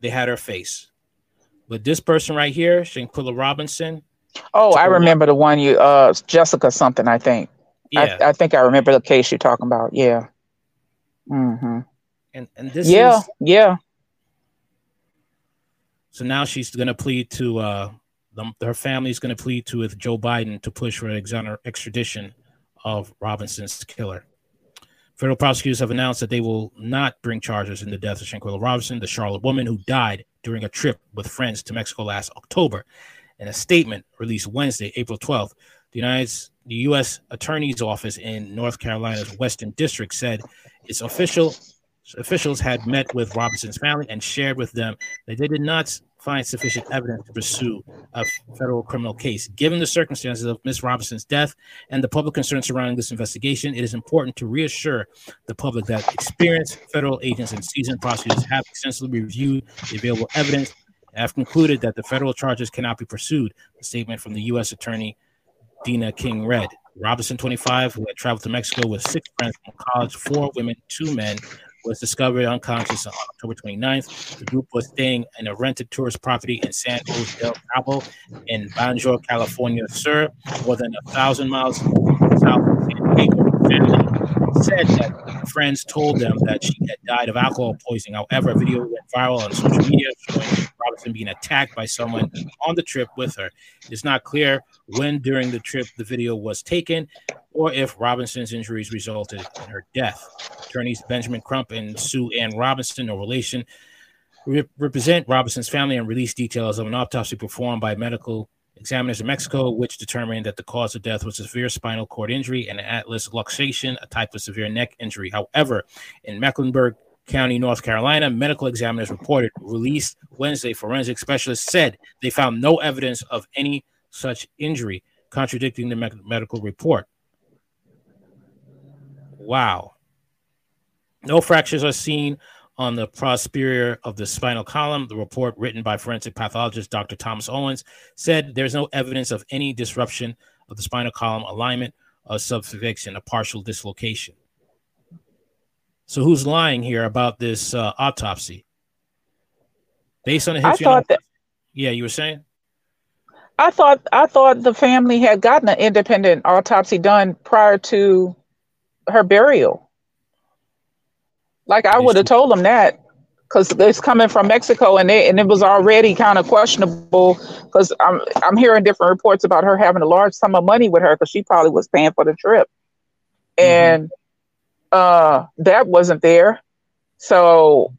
they had her face. But this person right here, Shanquella Robinson. Oh, I remember the one you, uh, Jessica something, I think. Yeah. I, I think I remember the case you're talking about. Yeah. Mm-hmm. And and this yeah is, yeah. So now she's going to plead to uh, the, her family's going to plead to with Joe Biden to push for an extradition of Robinson's killer. Federal prosecutors have announced that they will not bring charges in the death of Shanquella Robinson, the Charlotte woman who died during a trip with friends to Mexico last October. In a statement released Wednesday, April 12th, the United the U.S. Attorney's Office in North Carolina's Western District said its official officials had met with Robinson's family and shared with them that they did not find sufficient evidence to pursue a federal criminal case. Given the circumstances of Ms. Robinson's death and the public concern surrounding this investigation, it is important to reassure the public that experienced federal agents and seasoned prosecutors have extensively reviewed the available evidence and have concluded that the federal charges cannot be pursued. A statement from the U.S. Attorney Dena King read. Robinson, 25, who had traveled to Mexico with six friends from college, four women, two men, was discovered unconscious on October 29th. The group was staying in a rented tourist property in San Jose del Cabo in Baja, California Sur, more than a thousand miles south of San said that friends told them that she had died of alcohol poisoning. However, a video went viral on social media showing Robinson being attacked by someone on the trip with her. It's not clear when during the trip the video was taken or if Robinson's injuries resulted in her death. Attorneys Benjamin Crump and Sue Ann Robinson, no relation, represent Robinson's family and release details of an autopsy performed by medical examiners in Mexico, which determined that the cause of death was a severe spinal cord injury and atlas luxation, a type of severe neck injury. However, in Mecklenburg County, North Carolina, medical examiners reported released Wednesday. Forensic specialists said they found no evidence of any such injury, contradicting the me- medical report. Wow. No fractures are seen on the posterior of the spinal column. The report, written by forensic pathologist Dr. Thomas Owens, said there's no evidence of any disruption of the spinal column alignment or subluxation, a partial dislocation. So who's lying here about this uh, autopsy? Based on the history. I thought that, yeah, you were saying. I thought I thought the family had gotten an independent autopsy done prior to her burial. Like I would have told them that because it's coming from Mexico and they, and it was already kind of questionable because I'm I'm hearing different reports about her having a large sum of money with her because she probably was paying for the trip, mm-hmm. and uh, that wasn't there. So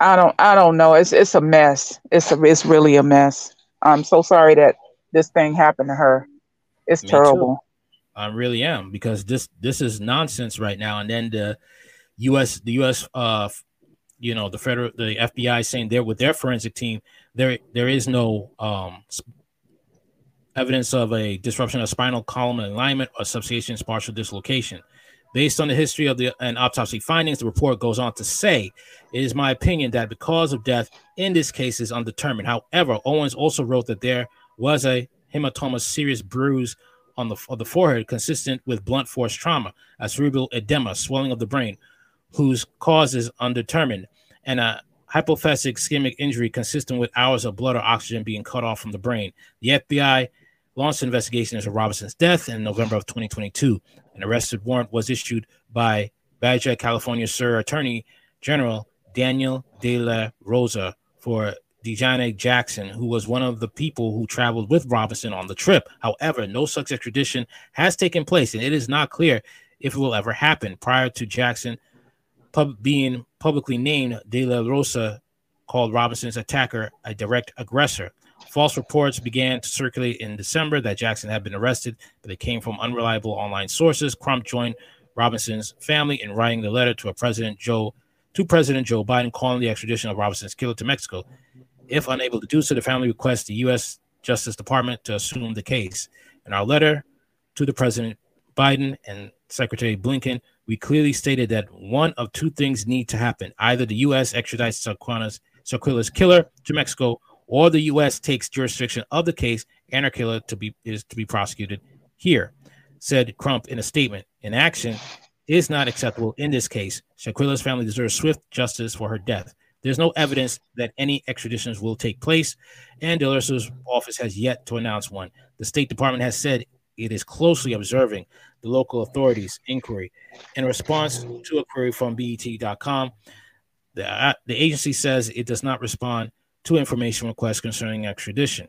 I don't I don't know. It's it's a mess. It's a, it's really a mess. I'm so sorry that this thing happened to her. It's Me terrible. Too. I really am because this this is nonsense right now. And then the U.S. the U.S. uh you know the federal the FBI saying they're with their forensic team there there is no um evidence of a disruption of spinal column alignment or subluxation partial dislocation. Based on the history of the and autopsy findings, the report goes on to say, "It is my opinion that the cause of death in this case is undetermined." However, Owens also wrote that there was a hematoma, serious bruise on the, on the forehead, consistent with blunt force trauma, a cerebral edema, swelling of the brain, whose cause is undetermined, and a hypoxic ischemic injury consistent with hours of blood or oxygen being cut off from the brain. The FBI launched an investigation into Robinson's death in November of 2022. An arrested warrant was issued by Baja, California Sur Attorney General Daniel De La Rosa for Dejane Jackson, who was one of the people who traveled with Robinson on the trip. However, no such extradition has taken place, and it is not clear if it will ever happen. Prior to Jackson pub- being publicly named, De La Rosa called Robinson's attacker a direct aggressor. False reports began to circulate in December that Jackson had been arrested, but they came from unreliable online sources. Crump joined Robinson's family in writing the letter to President Joe to President Joe Biden calling the extradition of Robinson's killer to Mexico. If unable to do so, the family requests the U.S. Justice Department to assume the case. In our letter to the President Biden and Secretary Blinken, we clearly stated that one of two things need to happen: either the U.S. extradites Sarquana's, Sarquila's killer to Mexico, or the U.S. takes jurisdiction of the case and our killer to be is to be prosecuted here," said Crump in a statement. In action, is not acceptable in this case. Shaquila's family deserves swift justice for her death. There's no evidence that any extraditions will take place, and De Rosa's office has yet to announce one. The State Department has said it is closely observing the local authorities' inquiry. In response to a query from BET.com, the, uh, the agency says it does not respond to information requests concerning extradition.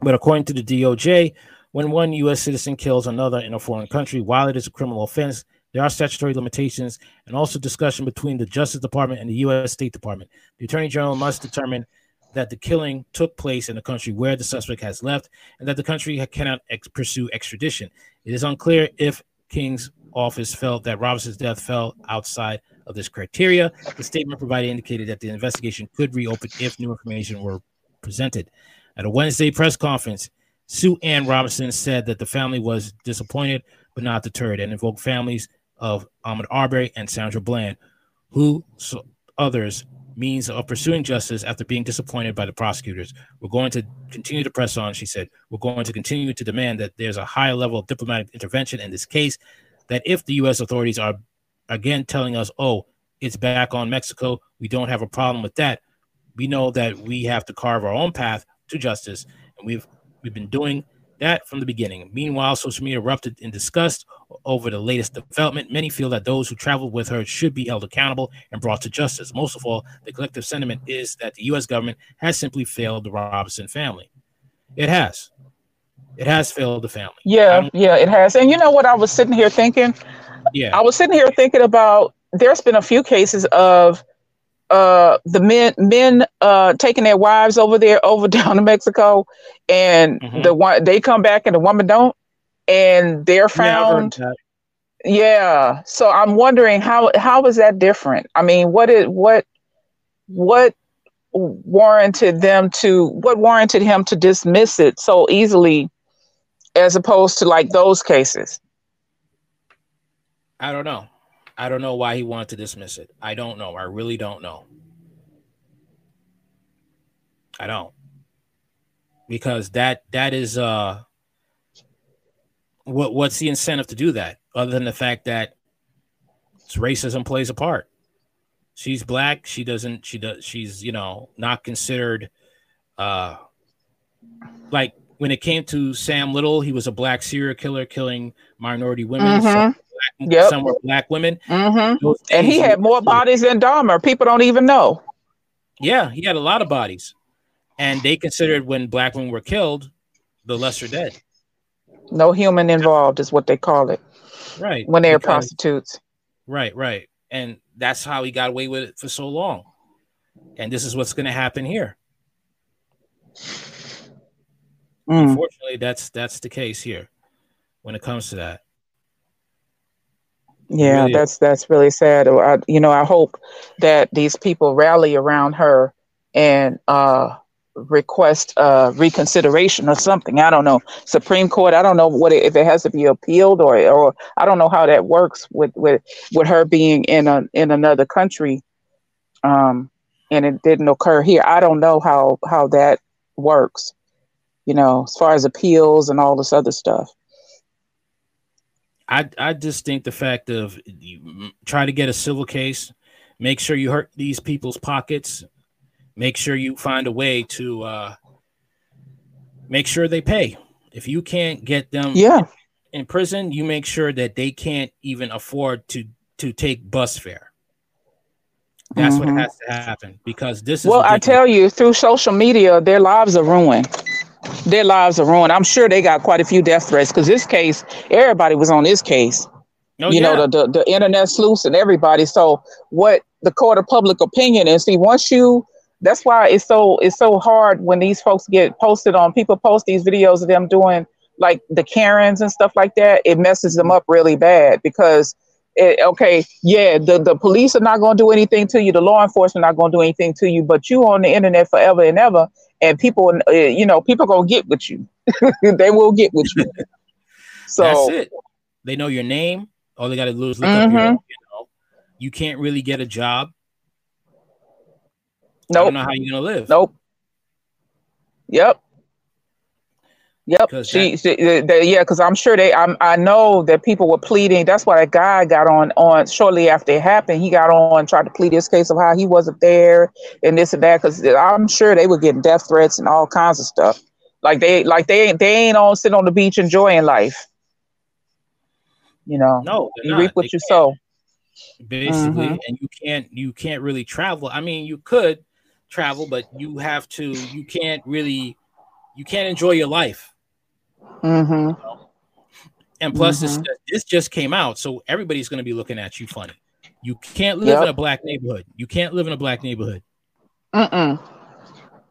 But according to the DOJ, when one U.S. citizen kills another in a foreign country, while it is a criminal offense, there are statutory limitations and also discussion between the Justice Department and the U.S. State Department. The Attorney General must determine that the killing took place in the country where the suspect has left and that the country cannot ex- pursue extradition. It is unclear if King's office felt that Robinson's death fell outside of this criteria. The statement provided indicated that the investigation could reopen if new information were presented. At a Wednesday press conference, Sue Ann Robinson said that the family was disappointed but not deterred and invoked families of Ahmaud Arbery and Sandra Bland, who so others means of pursuing justice after being disappointed by the prosecutors. We're going to continue to press on, she said. We're going to continue to demand that there's a higher level of diplomatic intervention in this case, that if the U.S. authorities are again telling us, oh, it's back on Mexico, we don't have a problem with that. We know that we have to carve our own path to justice, and we've we've been doing that from the beginning. Meanwhile, social media erupted in disgust over the latest development. Many feel that those who traveled with her should be held accountable and brought to justice. Most of all, the collective sentiment is that the U.S. government has simply failed the Robinson family. It has. It has failed the family. Yeah, yeah, it has. And you know what? I was sitting here thinking. Yeah. I was sitting here thinking about. There's been a few cases of uh the men men uh taking their wives over there over down to Mexico and Mhm. the one they come back and the woman don't and they're Yeah, I've heard found yeah so i'm wondering how how is that different i mean what is what what warranted them to what warranted him to dismiss it so easily as opposed to like those cases I don't know. I don't know why he wanted to dismiss it. I don't know. I really don't know. I don't. Because that that is uh what what's the incentive to do that other than the fact that racism plays a part. She's black, she doesn't she does she's, you know, not considered uh like when it came to Sam Little, he was a black serial killer killing minority women. Some, Mhm. Yep. some were black women. Mm-hmm. And he had more bodies than dahmer people don't even know Yeah, he had a lot of bodies, and they considered when black women were killed, the lesser dead. no human involved is what they call it Right. when they're prostitutes Right, right, and that's how he got away with it for so long. And this is what's going to happen here. Mm. Unfortunately, that's that's the case here when it comes to that. Yeah, really that's that's really sad. I, you know, I hope that these people rally around her and uh, request uh, reconsideration or something. I don't know. Supreme Court. I don't know what it, if it has to be appealed or or I don't know how that works with with with her being in a in another country, um, and it didn't occur here. I don't know how how that works. You know, as far as appeals and all this other stuff. I I just think the fact of you try to get a civil case, make sure you hurt these people's pockets, make sure you find a way to uh, make sure they pay. If you can't get them Yeah. in prison, you make sure that they can't even afford to to take bus fare. That's mm-hmm. what has to happen because this is. Well. I tell you, through social media, their lives are ruined. Their lives are ruined. I'm sure they got quite a few death threats because this case, everybody was on this case. Oh, you yeah. know, the, the the internet sleuths and everybody. So what the court of public opinion is, see, once you that's why it's so it's so hard when these folks get posted on people post these videos of them doing like the Karens and stuff like that, it messes them up really bad because it, okay, yeah, the, the police are not going to do anything to you, the law enforcement not going to do anything to you, but you on the internet forever and ever, and people, uh, you know, people to get with you. they will get with you. So that's it. They know your name. All they got to do is look mm-hmm. up your, mm-hmm. you know, you can't really get a job. Nope. I don't know how you're gonna live. Nope. Yep. Yep. She, she the, yeah, because I'm sure they. I'm, I know that people were pleading. That's why that guy got on on shortly after it happened. He got on tried to plead his case of how he wasn't there and this and that. Because I'm sure they were getting death threats and all kinds of stuff. Like they like they ain't they ain't on sitting on the beach enjoying life. You know. No, you not. reap what they you sow. Basically, mm-hmm. and you can't you can't really travel. I mean, you could travel, but you have to. You can't really. You can't enjoy your life Mm-hmm. And plus, mm-hmm. this, this just came out, so everybody's going to be looking at you funny. You can't live yep. in a black neighborhood. You can't live in a black neighborhood. Mm-mm.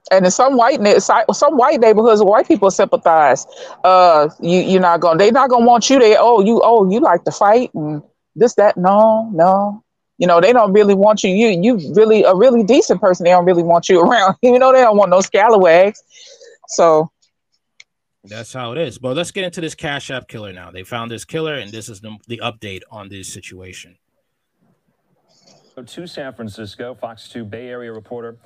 And in some white some white neighborhoods, white people sympathize. Uh, you you're not gonna. They're not gonna want you there. Oh, you oh you like to fight and this that. No, no. You know they don't really want you. You you really a really decent person. They don't really want you around. You know they don't want no scalawags. So that's how it is. But let's get into this Cash App killer now. They found this killer, and this is the, the update on this situation. So To San Francisco, Fox 2 Bay Area reporter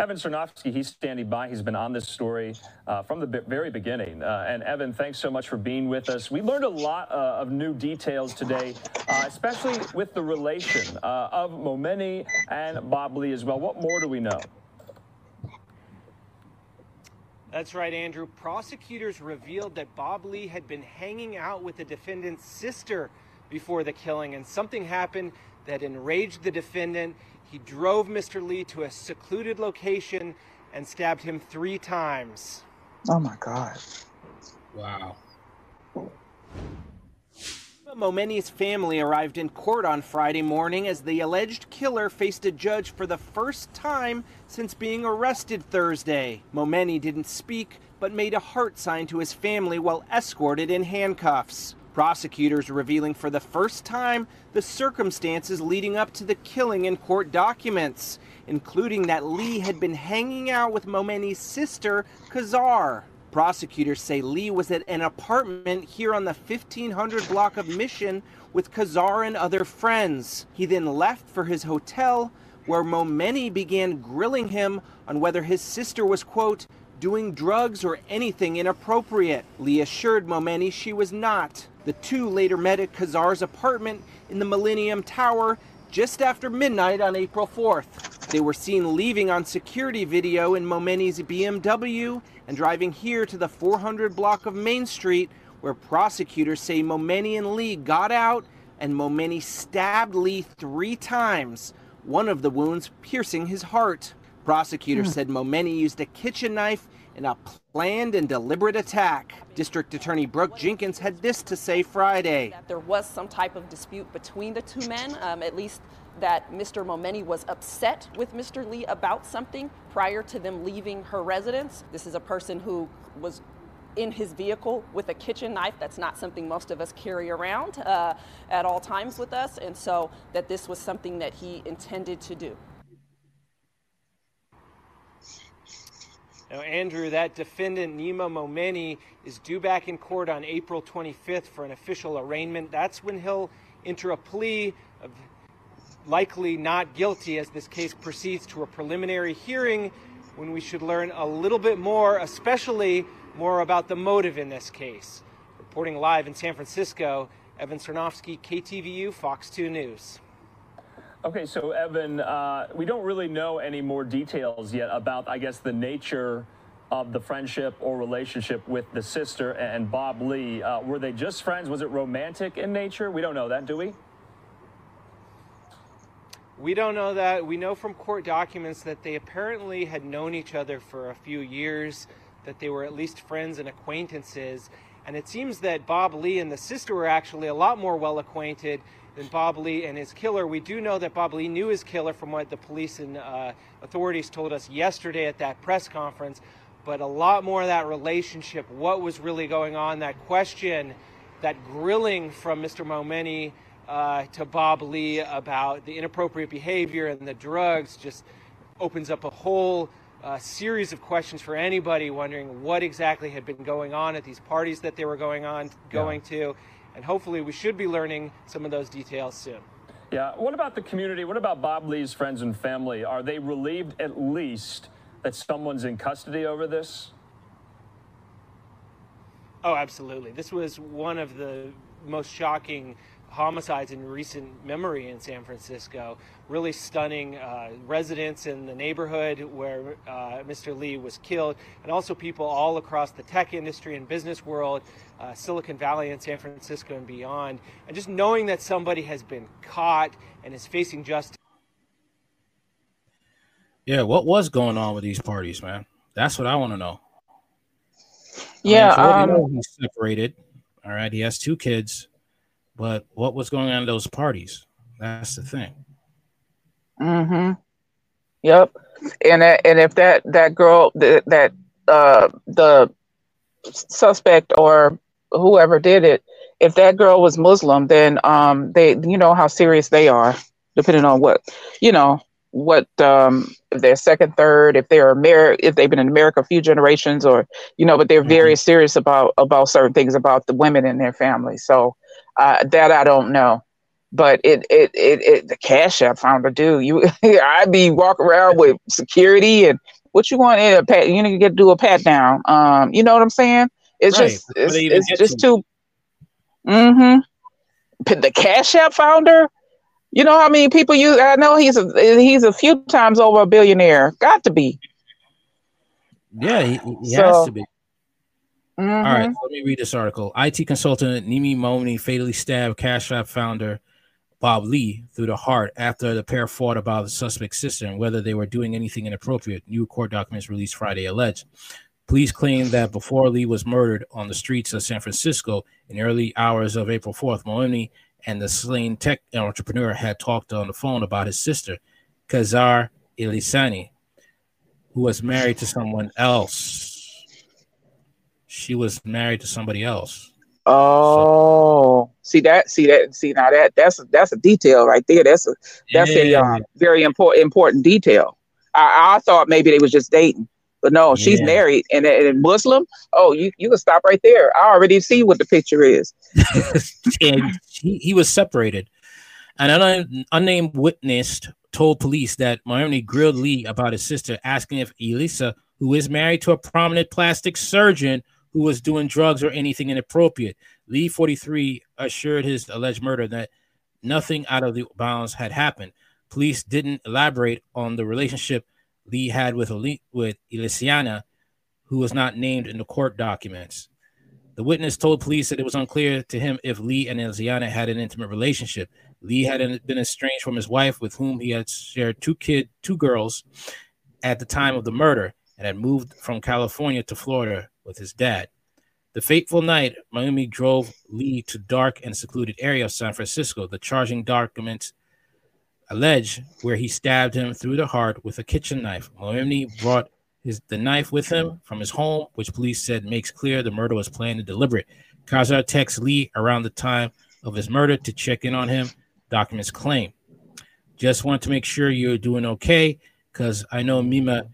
Evan Sernoffsky, he's standing by. He's been on this story uh, from the very beginning. Uh, and Evan, thanks so much for being with us. We learned a lot uh, of new details today, uh, especially with the relation uh, of Momeni and Bob Lee as well. What more do we know? That's right, Andrew. Prosecutors revealed that Bob Lee had been hanging out with the defendant's sister before the killing, and something happened that enraged the defendant. He drove Mr. Lee to a secluded location and stabbed him three times. Oh my God. Wow. Momeni's family arrived in court on Friday morning as the alleged killer faced a judge for the first time since being arrested Thursday. Momeni didn't speak, but made a heart sign to his family while escorted in handcuffs. Prosecutors revealing for the first time the circumstances leading up to the killing in court documents, including that Lee had been hanging out with Momeni's sister, Khazar. Prosecutors say Lee was at an apartment here on the 1500 block of Mission with Khazar and other friends. He then left for his hotel where Momeni began grilling him on whether his sister was, quote, doing drugs or anything inappropriate. Lee assured Momeni she was not. The two later met at Khazar's apartment in the Millennium Tower just after midnight on April 4th. They were seen leaving on security video in Momeni's BMW and driving here to the 400 block of Main Street, where prosecutors say Momeni and Lee got out and Momeni stabbed Lee three times, one of the wounds piercing his heart. Prosecutors hmm. said Momeni used a kitchen knife in a planned and deliberate attack. District Attorney Brooke Jenkins had this to say Friday. That there was some type of dispute between the two men, um, at least that Mr. Momeni was upset with Mr. Lee about something prior to them leaving her residence. This is a person who was in his vehicle with a kitchen knife. That's not something most of us carry around uh, at all times with us. And so that this was something that he intended to do. Now, Andrew, that defendant, Nima Momeni, is due back in court on April 25th for an official arraignment. That's when he'll enter a plea of likely not guilty as this case proceeds to a preliminary hearing when we should learn a little bit more, especially more about the motive in this case. Reporting live in San Francisco, Evan Sernoffsky, KTVU, Fox 2 News. Okay, so Evan, uh, we don't really know any more details yet about, I guess, the nature of the friendship or relationship with the sister and Bob Lee. Uh, were they just friends? Was it romantic in nature? We don't know that, do we? We don't know that. We know from court documents that they apparently had known each other for a few years, that they were at least friends and acquaintances. And it seems that Bob Lee and the sister were actually a lot more well acquainted than Bob Lee and his killer. We do know that Bob Lee knew his killer from what the police and uh, authorities told us yesterday at that press conference. But a lot more of that relationship, what was really going on, that question, that grilling from Mr. Momeni uh, to Bob Lee about the inappropriate behavior and the drugs just opens up a whole uh, series of questions for anybody wondering what exactly had been going on at these parties that they were going on going yeah. to. And hopefully we should be learning some of those details soon. Yeah. What about the community? What about bob lee's friends and family? Are they relieved at least that someone's in custody over this? Oh absolutely. This was one of the most shocking homicides in recent memory in San Francisco. Really stunning uh, residents in the neighborhood where uh, Mr. Lee was killed, and also people all across the tech industry and business world, uh, Silicon Valley and San Francisco and beyond. And just knowing that somebody has been caught and is facing justice. Yeah, what was going on with these parties, man? That's what I want to know. Yeah, I mean, um, he's separated. All right, he has two kids but what was going on in those parties? That's the thing. Mm-hmm. Yep. And and if that that girl that that uh the suspect or whoever did it, if that girl was Muslim, then um they you know how serious they are, depending on what you know what um if they're second, third, if they're married, if they've been in America a few generations, or you know, but they're mm-hmm. very serious about about certain things about the women in their family. So uh, that I don't know. But it, it, it, it, the cash app founder, dude, you, I'd be walking around with security and what you want in a pat, you know, you get to do a pat down. Um, you know what I'm saying? It's right. just, it's, it's just too, mm-hmm. The cash app founder, you know how many people you, I know he's a, he's a few times over a billionaire. Got to be. Yeah, he, he so, has to be. Mm-hmm. All right, let me read this article. IT consultant Nima Momeni fatally stabbed Cash App founder Bob Lee through the heart after the pair fought about the suspect's sister and whether they were doing anything inappropriate. New court documents released Friday allege. Police claim that before Lee was murdered on the streets of San Francisco in the early hours of April 4th, Momeni and the slain tech entrepreneur had talked on the phone about his sister, Khazar Ilisani, who was married to someone else she was married to somebody else. Oh, so. see that? See that? See now that that's that's a detail right there. That's a that's yeah. a um, very important important detail. I, I thought maybe they was just dating, but no, she's married and, and Muslim. Oh, you you can stop right there. I already see what the picture is. and he, he was separated. An unnamed witness told police that Momeni grilled Lee about his sister, asking if Elisa, who is married to a prominent plastic surgeon, who was doing drugs or anything inappropriate. Lee 43 assured his alleged murder that nothing out of the bounds had happened. Police didn't elaborate on the relationship Lee had with with Elisiana, who was not named in the court documents. The witness told police that it was unclear to him if Lee and Elisiana had an intimate relationship. Lee had been estranged from his wife, with whom he had shared two kid, two girls, at the time of the murder, and had moved from California to Florida with his dad. The fateful night, Momeni drove Lee to dark and secluded area of San Francisco. The charging documents allege where he stabbed him through the heart with a kitchen knife. Momeni brought his the knife with him from his home, which police said makes clear the murder was planned and deliberate. Khazar texts Lee around the time of his murder to check in on him. Documents claim. Just want to make sure you're doing okay, because I know Nima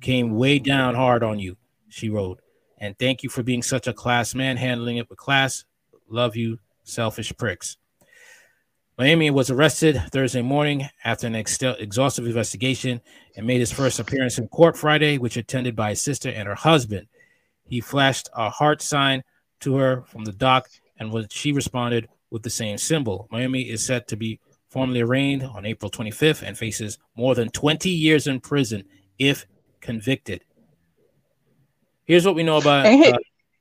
came way down hard on you, she wrote. And thank you for being such a class man, handling it with class. Love you, selfish pricks. Momeni was arrested Thursday morning after an ex- exhaustive investigation and made his first appearance in court Friday, which attended by his sister and her husband. He flashed a heart sign to her from the dock, and she responded with the same symbol. Momeni is set to be formally arraigned on April 25th and faces more than 20 years in prison if convicted. Here's what we know about. Uh,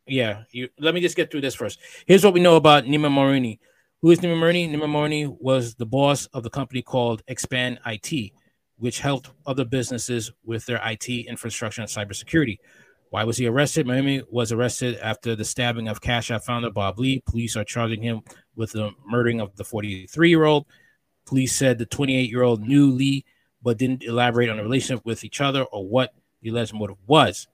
yeah, you, let me just get through this first. Here's what we know about Nima Morini. Who is Nima Morini? Nima Morini was the boss of the company called Expand IT, which helped other businesses with their IT infrastructure and cybersecurity. Why was he arrested? Momeni was arrested after the stabbing of Cash App founder Bob Lee. Police are charging him with the murdering of the 43 year old. Police said the 28 year old knew Lee, but didn't elaborate on the relationship with each other or what the alleged motive was.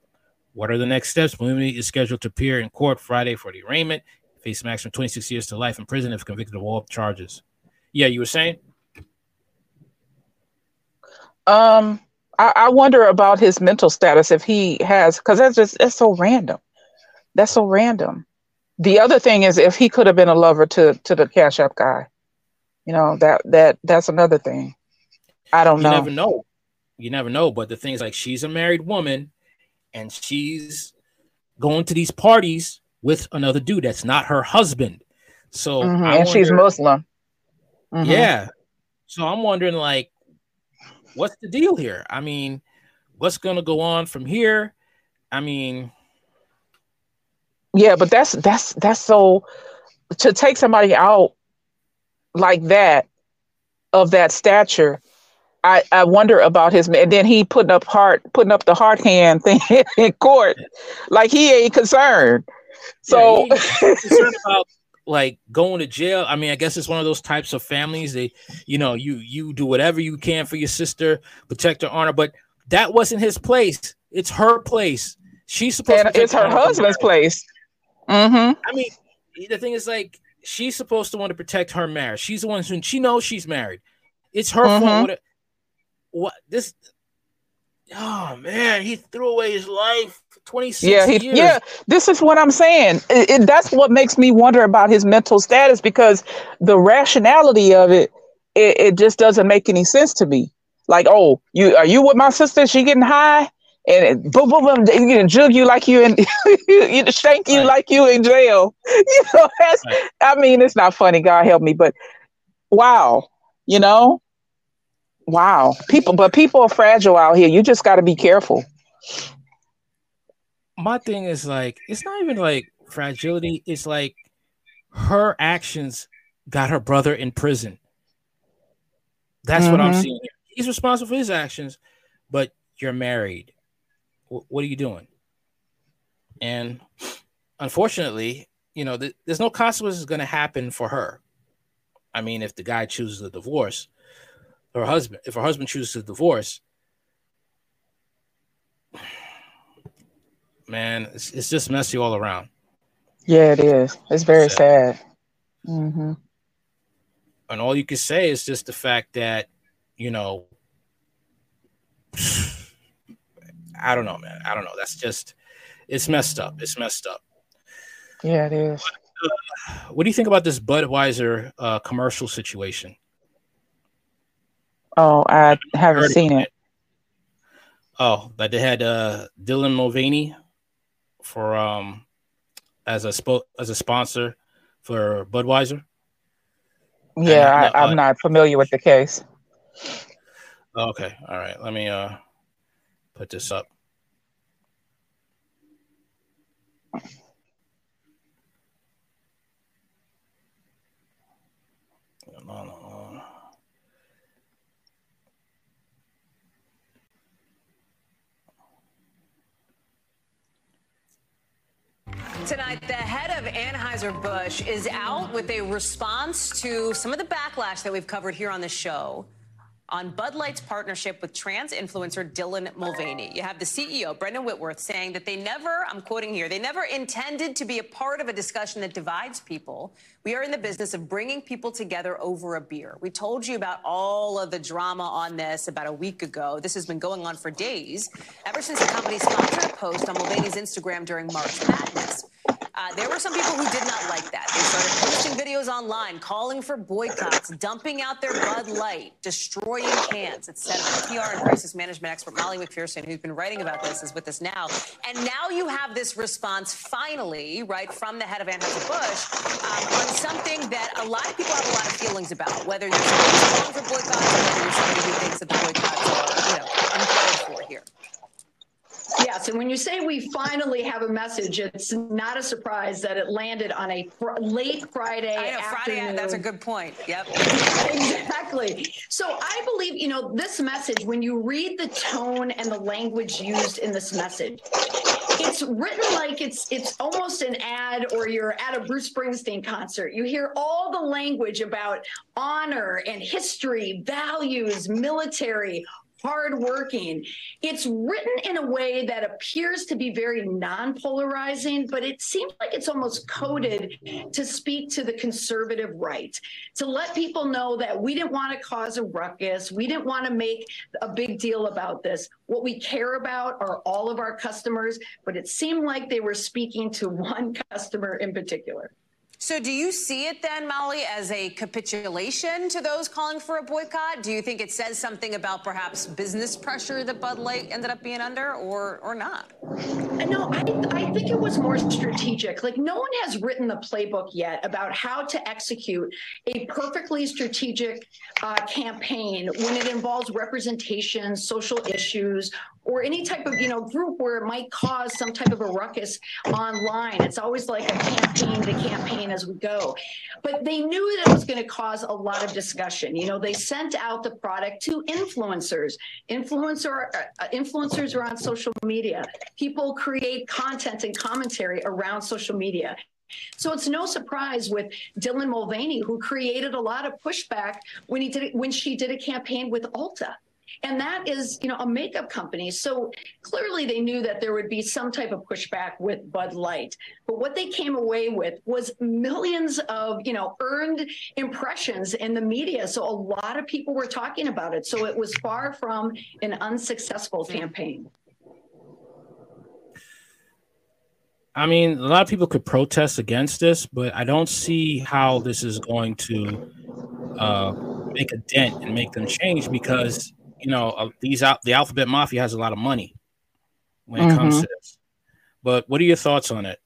What are the next steps? Momeni is scheduled to appear in court Friday for the arraignment. Face maximum 26 years to life in prison if convicted of all charges. Yeah, you were saying? Um, I, I wonder about his mental status if he has, because that's just that's so random. That's so random. The other thing is if he could have been a lover to to the Cash App guy. You know that that that's another thing. I don't you know. You never know. You never know. But the thing is, like, she's a married woman, and she's going to these parties with another dude that's not her husband. So Mhm, I and she's wonder- Muslim. Mhm. Yeah. So I'm wondering, like, what's the deal here? I mean, what's gonna go on from here? I mean, Yeah, but that's that's that's so to take somebody out like that of that stature. I I wonder about his and then he putting up heart putting up the hard hand thing in court, like he ain't concerned. So yeah, ain't concerned about like going to jail. I mean, I guess it's one of those types of families. They, you know, you you do whatever you can for your sister, protect her honor, but that wasn't his place. It's her place. She's supposed and to it's protect her husband's place. Mm-hmm. I mean, the thing is, like, she's supposed to want to protect her marriage. She's the one who she knows she's married. It's her Mhm. fault. What, this? Oh man, he threw away his life for twenty six Yeah, he, years. yeah. This is what I'm saying. It, it- that's what makes me wonder about his mental status because the rationality of it, it, it just doesn't make any sense to me. Like, oh, you are you with my sister? She getting high, and it, boom, boom, boom, you can jug you like you in, you shank you like you in jail. You know, that's. I mean, it's not funny. God help me, but wow, you know, wow. People, but people are fragile out here. You just got to be careful. my thing is like it's not even like fragility it's like her actions got her brother in prison that's what i'm Mhm. seeing here. he's responsible for his actions but you're married Wh- what are you doing and unfortunately you know th- there's no consequences going to happen for her i mean if the guy chooses a divorce her husband if her husband chooses to divorce man it's, it's just messy all around. Yeah, it is. It's very sad. hmm and all you can say is just the fact that you know i don't know man. I don't know. That's just it's messed up. It's messed up. Yeah, it is. what do you think about this budweiser uh, commercial situation Oh, I haven't Heard seen it. oh that they had uh dylan mulvaney for um as a spo- as a sponsor for budweiser. Yeah, And, I, uh, I'm not familiar with the case. Oh, okay. All right. Let me uh put this up No, no, no. Tonight, the head of Anheuser-Busch is out with a response to some of the backlash that we've covered here on the show on Bud Light's partnership with trans influencer Dylan Mulvaney. You have the CEO, Brendan Whitworth, saying that they never, I'm quoting here, they never intended to be a part of a discussion that divides people. We are in the business of bringing people together over a beer. We told you about all of the drama on this about a week ago. This has been going on for days, ever since the company sponsored a post on Mulvaney's Instagram during March Madness. Uh, there were some people who did not like that. They started posting videos online, calling for boycotts, dumping out their Bud Light, destroying cans, etc. PR and crisis management expert Molly McPherson, who's been writing about this, is with us now. And now you have this response, finally, right, from the head of Anheuser-Busch um, on something that a lot of people have a lot of feelings about, whether you're calling for boycotts or whether you're somebody who thinks that the boycotts are, you know, uncalled for here. Yeah, Yes, and when you say we finally have a message, it's not a surprise that it landed on a fr- late Friday I know, Friday, that's a good point. Yep. exactly. So I believe, you know, this message, when you read the tone and the language used in this message, it's written like it's it's almost an ad or you're at a Bruce Springsteen concert. You hear all the language about honor and history, values, military, hardworking. It's written in a way that appears to be very non polarizing, but it seems like it's almost coded to speak to the conservative right, to let people know that we didn't want to cause a ruckus. We didn't want to make a big deal about this. What we care about are all of our customers, but it seemed like they were speaking to one customer in particular. So, do you see it then, Molly, as a capitulation to those calling for a boycott? Do you think it says something about perhaps business pressure that Bud Light ended up being under, or or not? No, I, I think it was more strategic. Like, no one has written the playbook yet about how to execute a perfectly strategic uh, campaign when it involves representation, social issues, or any type of you know group where it might cause some type of a ruckus online. It's always like a campaign to campaign as we go. But they knew that it was going to cause a lot of discussion. You know, they sent out the product to influencers. Influencer uh, influencers are on social media. People create content and commentary around social media. So it's no surprise with Dylan Mulvaney, who created a lot of pushback when he did when she did a campaign with Ulta. And that is, you know, a makeup company. So clearly they knew that there would be some type of pushback with Bud Light. But what they came away with was millions of, you know, earned impressions in the media. So a lot of people were talking about it. So it was far from an unsuccessful campaign. I mean, a lot of people could protest against this, but I don't see how this is going to uh, make a dent and make them change because you know uh, these out the alphabet mafia has a lot of money when it mm-hmm. comes to this. But what are your thoughts on it?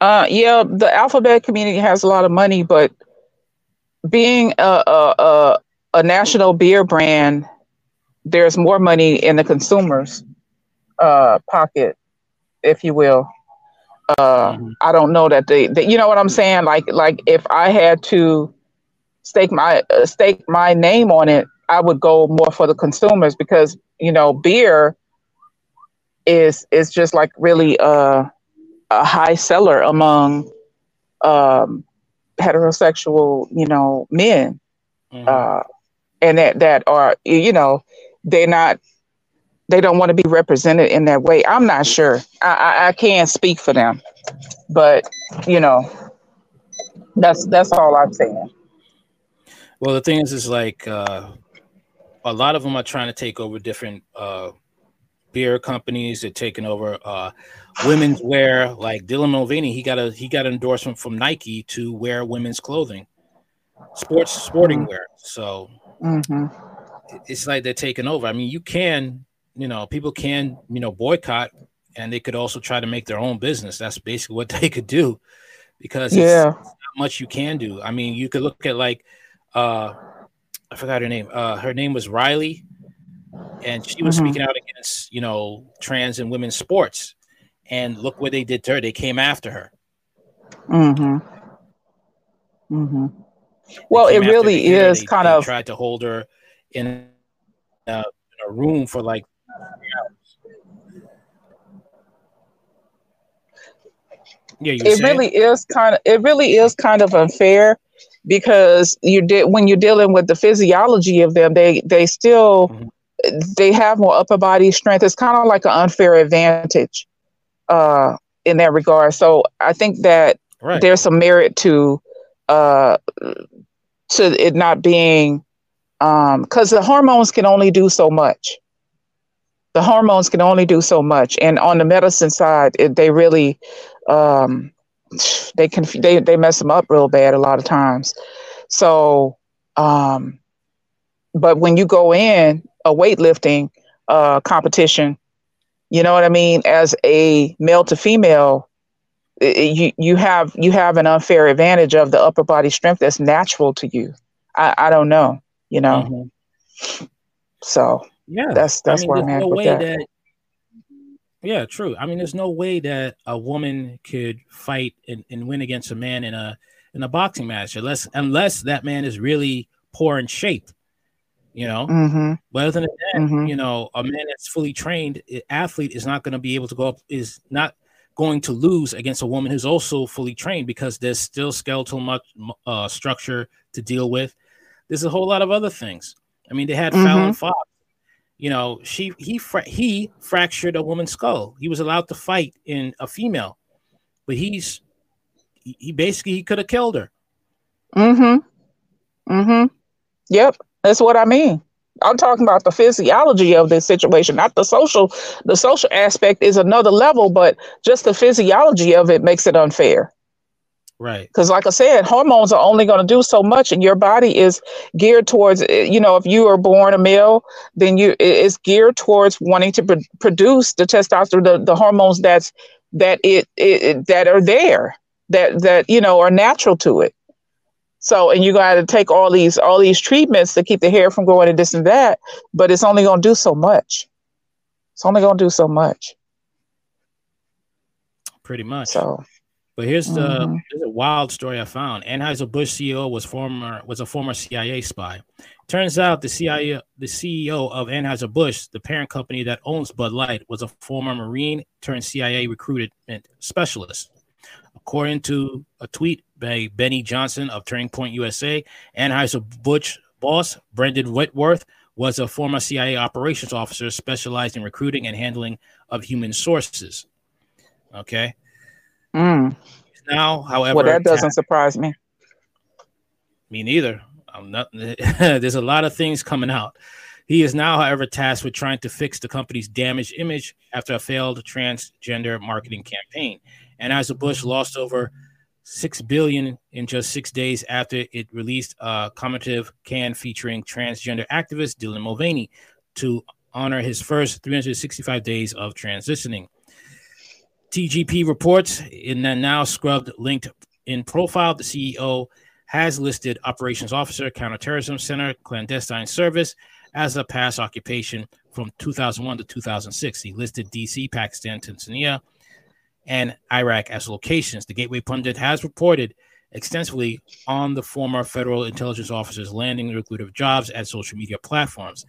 Uh, yeah, the alphabet community has a lot of money, but being a, a, a, a national beer brand, there's more money in the consumer's uh, pocket if you will. Uh, mm-hmm. I don't know that they, they, you know what I'm saying? Like, like if I had to stake my uh, stake my name on it, I would go more for the consumers because you know beer is is just like really a a high seller among um, heterosexual, you know, men, mm-hmm. uh, and that that are you know they're not they don't want to be represented in that way. I'm not sure. I, I, I can't speak for them, but you know, that's that's all I'm saying. Well, the thing is, is like uh, a lot of them are trying to take over different uh, beer companies. They're taking over uh, women's wear. Like Dylan Mulvaney, he got a he got an endorsement from Nike to wear women's clothing, sports sporting wear. So mm-hmm. it's like they're taking over. I mean, you can you know, people can, you know, boycott and they could also try to make their own business. That's basically what they could do because yeah. not much you can do. I mean, you could look at like uh I forgot her name. Uh her name was Riley and she was mm-hmm. speaking out against, you know, trans and women's sports. And look what they did to her. They came after her. Mm-hmm. Mm-hmm. Well, it really is they, kind they of tried to hold her in a, in a room for like Yeah, it saying? really is kind of it really is kind of unfair because you did when you're dealing with the physiology of them, they they still mm-hmm. they have more upper body strength. It's kind of like an unfair advantage uh, in that regard. So I think that right. there's some merit to uh, to it not being because um, the hormones can only do so much the hormones can only do so much and on the medicine side it, they really um, they can they, they mess them up real bad a lot of times so um, but when you go in a weightlifting uh, competition you know what i mean as a male to female it, you you have you have an unfair advantage of the upper body strength that's natural to you i, I don't know you know mm-hmm. so Yeah, that's that's I mean, where I'm at no with that. that. Yeah, true. I mean, there's no way that a woman could fight and, and win against a man in a in a boxing match unless unless that man is really poor in shape. You know, Mm-hmm. but other than that, Mhm. you know, a man that's fully trained athlete is not going to be able to go up, is not going to lose against a woman who's also fully trained because there's still skeletal much uh, structure to deal with. There's a whole lot of other things. I mean, they had Fallon Mhm. Fox. You know, she he fra- he fractured a woman's skull. He was allowed to fight in a female, but he's he basically he could have killed her. Mm-hmm. Mm-hmm. Yep. That's what I mean. I'm talking about the physiology of this situation, not the social. The social aspect is another level, but just the physiology of it makes it unfair. Right. Because, like I said, hormones are only going to do so much, and your body is geared towards. eh, You know, if you are born a male, then you it- it's geared towards wanting to pro- produce the testosterone, the, the hormones that's that it, it it- that are there, that that you know are natural to it. So, and you got to take all these all these treatments to keep the hair from growing and this and that, but it's only going to do so much. It's only going to do so much. Pretty much. So, But here's the Mhm. here's a wild story I found. Anheuser-Busch CEO was former was a former CIA spy. Turns out the CIA the CEO of Anheuser-Busch, the parent company that owns Bud Light, was a former Marine turned CIA recruitment specialist. According to a tweet by Benny Johnson of Turning Point USA, Anheuser-Busch boss Brendan Whitworth was a former CIA operations officer specialized in recruiting and handling of human sources. Okay. Mm. Now, however, well, that doesn't surprise me. me neither. I'm not. there's a lot of things coming out. He is now, however, tasked with trying to fix the company's damaged image after a failed transgender marketing campaign. Anheuser-Busch lost over six billion in just six days after it released a commemorative can featuring transgender activist Dylan Mulvaney to honor his first 365 days of transitioning. TGP reports in the now scrubbed linked in profile, the CEO has listed Operations Officer, Counterterrorism Center, Clandestine Service as a past occupation from 2001 to 2006. He listed DC, Pakistan, Tanzania, and Iraq as locations. The Gateway Pundit has reported extensively on the former federal intelligence officers landing lucrative jobs at social media platforms.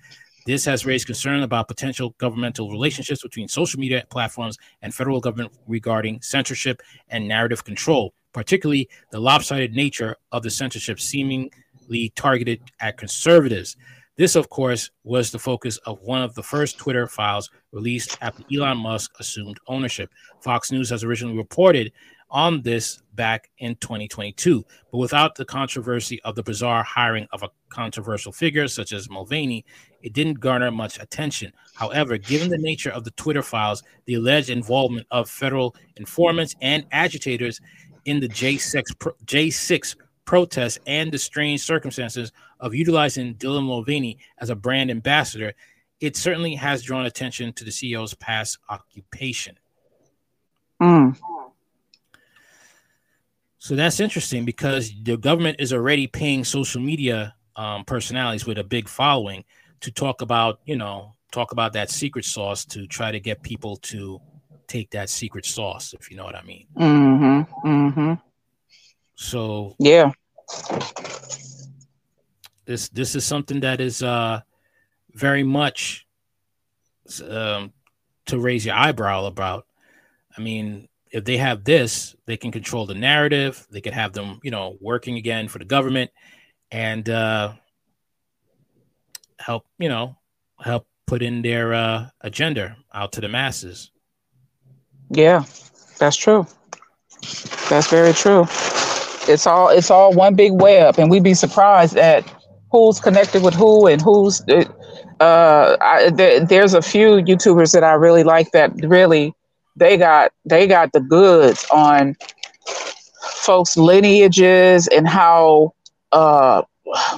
This has raised concern about potential governmental relationships between social media platforms and federal government regarding censorship and narrative control, particularly the lopsided nature of the censorship seemingly targeted at conservatives. This, of course, was the focus of one of the first Twitter files released after Elon Musk assumed ownership. Fox News has originally reported on this back in 2022, but without the controversy of the bizarre hiring of a controversial figure such as Mulvaney, it didn't garner much attention. However, given the nature of the Twitter files, the alleged involvement of federal informants and agitators in the J6, pro- J6 protests and the strange circumstances of utilizing Dylan Mulvaney as a brand ambassador, it certainly has drawn attention to the CEO's past occupation. Mm. So that's interesting because the government is already paying social media um, personalities with a big following to talk about, you know, talk about that secret sauce to try to get people to take that secret sauce, if you know what I mean. Mm-hmm. Mm-hmm. So Yeah. this this is something that is uh very much um to raise your eyebrow about. I mean, if they have this, they can control the narrative. They could have them, you know, working again for the government and uh help, you know, help put in their uh agenda out to the masses. Yeah. That's true. That's very true. It's all it's all one big web, and we'd be surprised at who's connected with who and who's. Uh, I, there, there's a few YouTubers that I really like that really they got they got the goods on folks' lineages and how. Uh,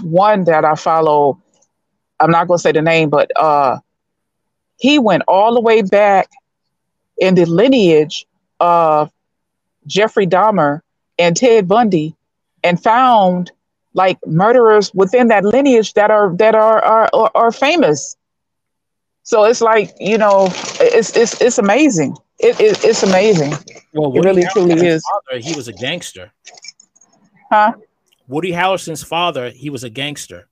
one that I follow, I'm not going to say the name, but uh, he went all the way back in the lineage of Jeffrey Dahmer and Ted Bundy and found like murderers within that lineage that are that are are are, are famous. So it's like you know, it's it's it's amazing. It, it it's amazing. Well, it really truly is. Father, he was a gangster. Huh? Woody Harrelson's father, he was a gangster.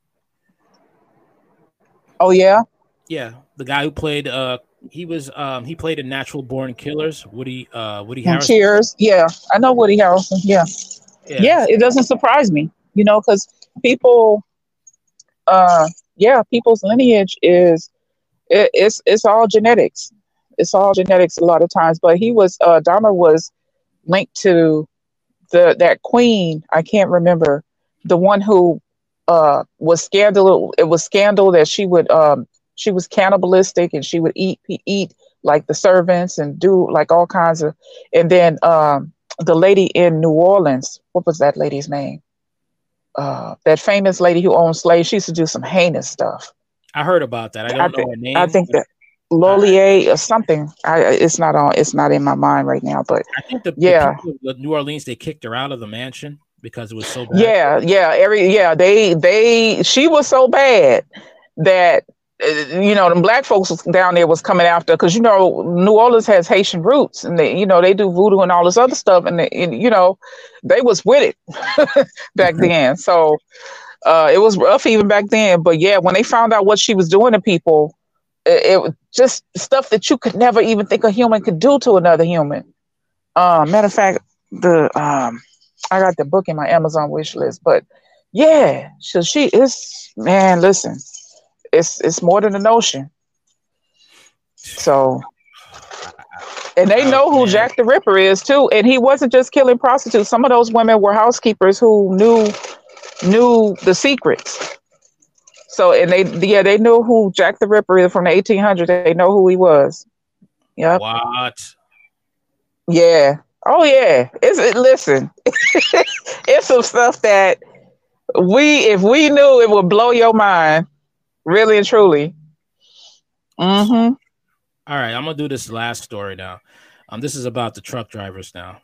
Oh yeah. Yeah, the guy who played uh he was um he played in Natural Born Killers. Woody uh Woody And Harrelson. Cheers. Yeah, I know Woody Harrelson. Yeah. Yeah. yeah, it doesn't surprise me, you know, because people, uh, yeah, people's lineage is it, it's it's all genetics. It's all genetics a lot of times. But he was uh, Dahmer was linked to the that queen. I can't remember the one who uh was scandal. It was scandal that she would um she was cannibalistic and she would eat eat like the servants and do like all kinds of and then um the lady in New Orleans, what was that lady's name? Uh, that famous lady who owned slaves. She used to do some heinous stuff. I heard about that. I don't I know think her name. I think that Lolier or something. I it's not on. It's not in my mind right now. But I think the, the yeah, people of New Orleans they kicked her out of the mansion because it was so bad. yeah, yeah. Every yeah, they they she was so bad that uh, you know them black folks down there was coming after because you know New Orleans has Haitian roots and they you know they do voodoo and all this other stuff and, they, and you know they was with it back then. So uh, it was rough even back then. But yeah, when they found out what she was doing to people, it, it was just stuff that you could never even think a human could do to another human. Uh, matter of fact, the um, I got the book in my Amazon wish list, but yeah, so she is man. Listen, it's it's more than a notion. So, and they know who Jack the Ripper is too. And he wasn't just killing prostitutes. Some of those women were housekeepers who knew knew the secrets. So, and they yeah they knew who Jack the Ripper is from the 1800s. They know who he was. Yep. What? Yeah. Oh yeah. It's it, listen. it's some stuff that we if we knew it would blow your mind, really and truly. Mm-hmm. All right, I'm gonna do this last story now. Um, this is about the truck drivers now.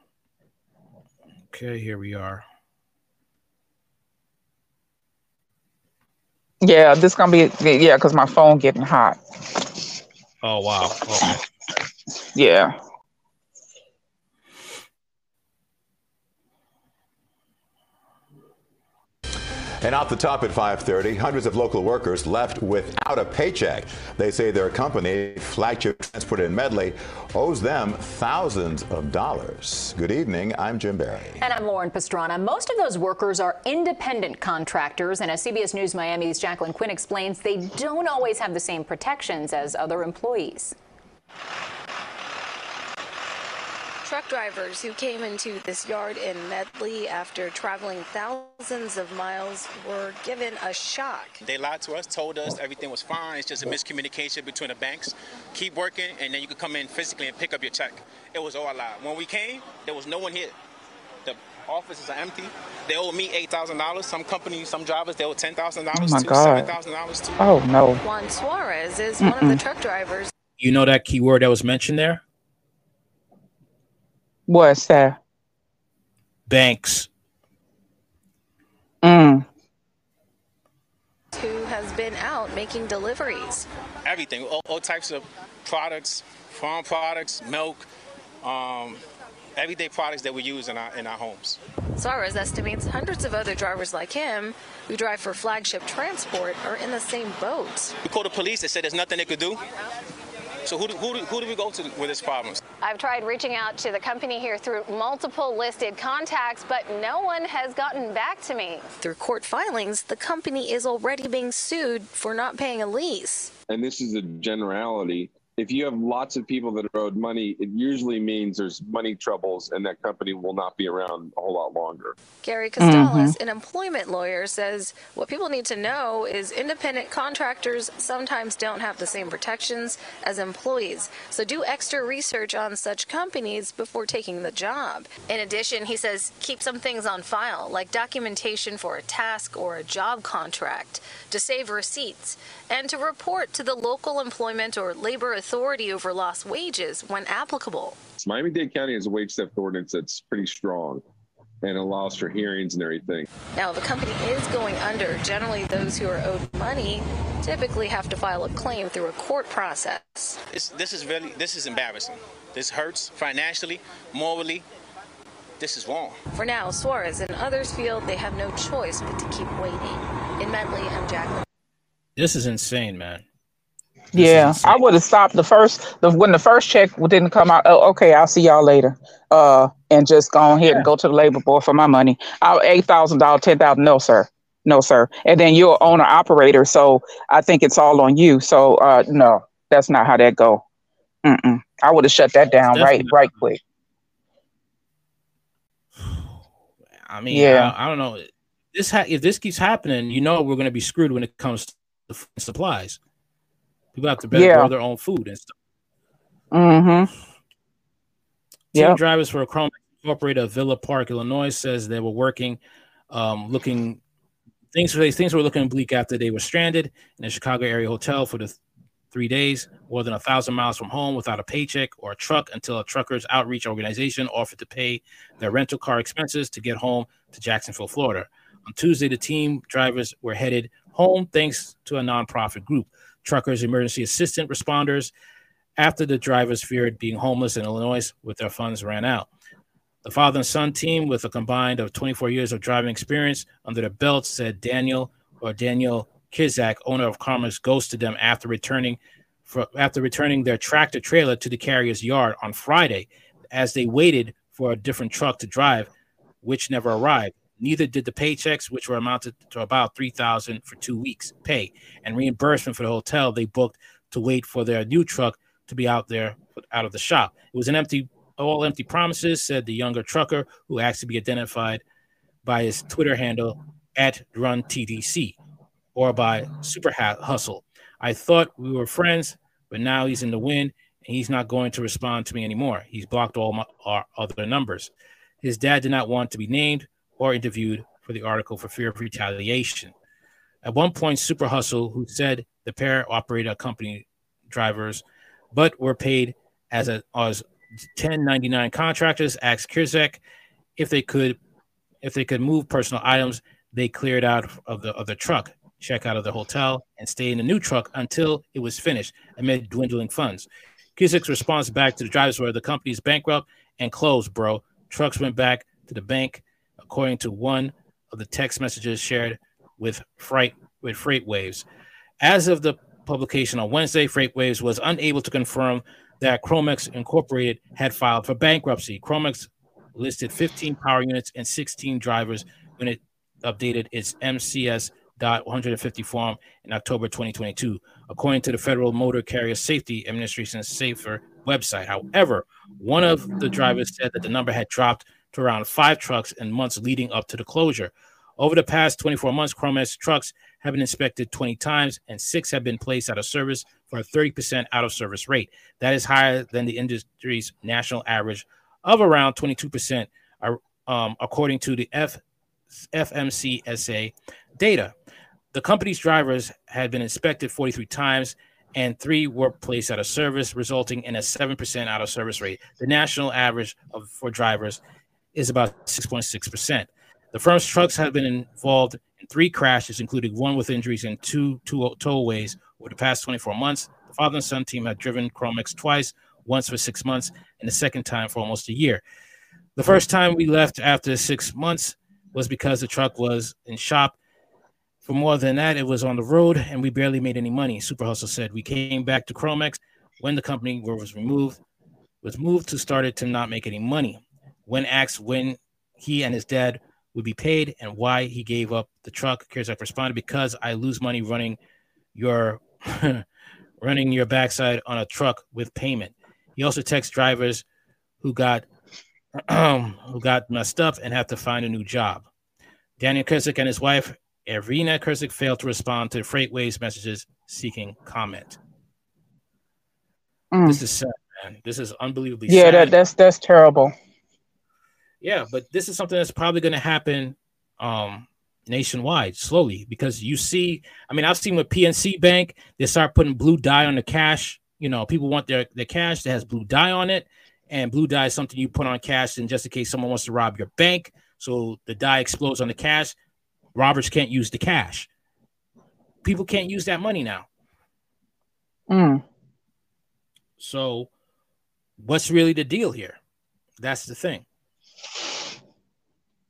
Okay, here we are. Yeah, this gonna be yeah, because my phone getting hot. Oh wow. Okay. Yeah. And off the top at 5:30, hundreds of local workers left without a paycheck. They say their company, Flagship Transport in Medley, owes them thousands of dollars. Good evening. I'm Jim Berry. And I'm Lauren Pastrana. Most of those workers are independent contractors, and as CBS News Miami's Jacqueline Quynh explains, they don't always have the same protections as other employees. Truck drivers who came into this yard in Medley after traveling thousands of miles were given a shock. They lied to us, told us everything was fine. It's just a miscommunication between the banks. Keep working, and then you could come in physically and pick up your check. It was all a lie. When we came, there was no one here. The offices are empty. They owe me eight thousand dollars. Some companies, some drivers, they owe ten thousand dollars. Oh my to God. seven thousand dollars to. Oh no. Juan Suarez is one of the truck drivers You know that key word that was mentioned there? What's that? Banks. Mm. who has been out making deliveries. everything, all, all types of products, farm products, milk, um, everyday products that we use in our in our homes. Suarez estimates hundreds of other drivers like him who drive for flagship transport are in the same boat. We called the police. They said there's nothing they could do. So who do, who do, who do we go to with this problem? I've tried reaching out to the company here through multiple listed contacts, but no one has gotten back to me. Through court filings, the company is already being sued for not paying a lease. and this is a generality. If you have lots of people that are owed money, it usually means there's money troubles and that company will not be around a whole lot longer. Gary Costales, mm-hmm. an employment lawyer, says what people need to know is independent contractors sometimes don't have the same protections as employees. So do extra research on such companies before taking the job. In addition, he says keep some things on file, like documentation for a task or a job contract, to save receipts, and to report to the local employment or labor authority over lost wages when applicable. Miami Dade County has a wage theft ordinance that's pretty strong. and allows for hearings and everything. Now, if a company is going under, generally those who are owed money typically have to file a claim through a court process. It's, this is really this is embarrassing. This hurts financially, morally. This is wrong. For now, Suarez and others feel they have no choice but to keep waiting. In Medley, I'm Jacqueline. This is insane, man. Yeah, I would have stopped the first the when the first check didn't come out. Oh, okay, I'll see y'all later. Uh, and just go on ahead and go to the labor board for my money. I'll eight thousand dollars, ten thousand. No, sir. No, sir. And then you're owner operator, so I think it's all on you. So, uh, no, that's not how that go. Mm-mm. I would have shut that down right, right quick. I mean, Yeah. I, I don't know. This ha- if this keeps happening, you know we're going to be screwed when it comes f- supplies. People have to better Yeah. grow their own food and stuff. Mm-hmm. Team Yeah. drivers for a Chrome Incorporated of Villa Park, Illinois, says they were working, um, looking things for things were looking bleak after they were stranded in a Chicago area hotel for the th- three days, more than a thousand miles from home, without a paycheck or a truck, until a truckers outreach organization offered to pay their rental car expenses to get home to Jacksonville, Florida. On Tuesday, the team drivers were headed home thanks to a nonprofit group, Truckers Emergency Assistant Responders, after the drivers feared being homeless in Illinois with their funds ran out. The father and son team, with a combined of 24 years of driving experience under their belts, said Daniel or Daniel Kizak, owner of Carmen's, ghosted them after returning for, after returning their tractor trailer to the carrier's yard on Friday, as they waited for a different truck to drive, which never arrived. Neither did the paychecks, which were amounted to about three thousand for two weeks' pay, and reimbursement for the hotel they booked to wait for their new truck to be out there out of the shop. It was an empty, all empty promises, said the younger trucker who asked to be identified by his Twitter handle at Run TDC or by Super Hustle. I thought we were friends, but now he's in the wind and he's not going to respond to me anymore. He's blocked all my our other numbers. His dad did not want to be named or interviewed for the article for fear of retaliation. At one point, Super Hustle, who said the pair operated a company drivers, but were paid as a as 1099 contractors, asked Kirzek if they could if they could move personal items they cleared out of the of the truck, check out of the hotel, and stay in the new truck until it was finished amid dwindling funds. Kizik's response back to the drivers were the company's bankrupt and closed, bro. Trucks went back to the bank, according to one of the text messages shared with Freight with FreightWaves. As of the publication on Wednesday, FreightWaves was unable to confirm that Chromex Incorporated had filed for bankruptcy. Chromex listed 15 power units and 16 drivers when it updated its MCS. 150 form in October 2022, according to the Federal Motor Carrier Safety Administration's SAFER website. However, one of the drivers said that the number had dropped to around five trucks in months leading up to the closure. Over the past 24 months, Chromex trucks have been inspected 20 times and six have been placed out of service for a 30% out of service rate. That is higher than the industry's national average of around 22%, uh, um, according to the F- FMCSA data. The company's drivers had been inspected 43 times and three were placed out of service, resulting in a 7% out of service rate. The national average of, for drivers is about 6.6%. The firm's trucks have been involved in three crashes, including one with injuries and two, two towaways over the past 24 months. The father and son team had driven Chromex twice, once for six months, and the second time for almost a year. The first time we left after six months was because the truck was in shop. For more than that, it was on the road and we barely made any money. Super Hustle said we came back to Chromex when the company was removed, was moved to started to not make any money. When asked when he and his dad would be paid and why he gave up the truck, Kirzak responded, "Because I lose money running your running your backside on a truck with payment." He also texts drivers who got who got messed up and have to find a new job. Daniel Kirzak and his wife Irina Kirzak failed to respond to FreightWaves messages seeking comment. Mm. This is sad, man. This is unbelievably Yeah, sad. that, that's that's terrible. Yeah, but this is something that's probably going to happen um nationwide slowly because you see, I mean, I've seen with PNC Bank, they start putting blue dye on the cash. You know, people want their, their cash that has blue dye on it, and blue dye is something you put on cash, and just in case someone wants to rob your bank. So the dye explodes on the cash. Robbers can't use the cash. People can't use that money now. Mm. So, what's really the deal here? That's the thing.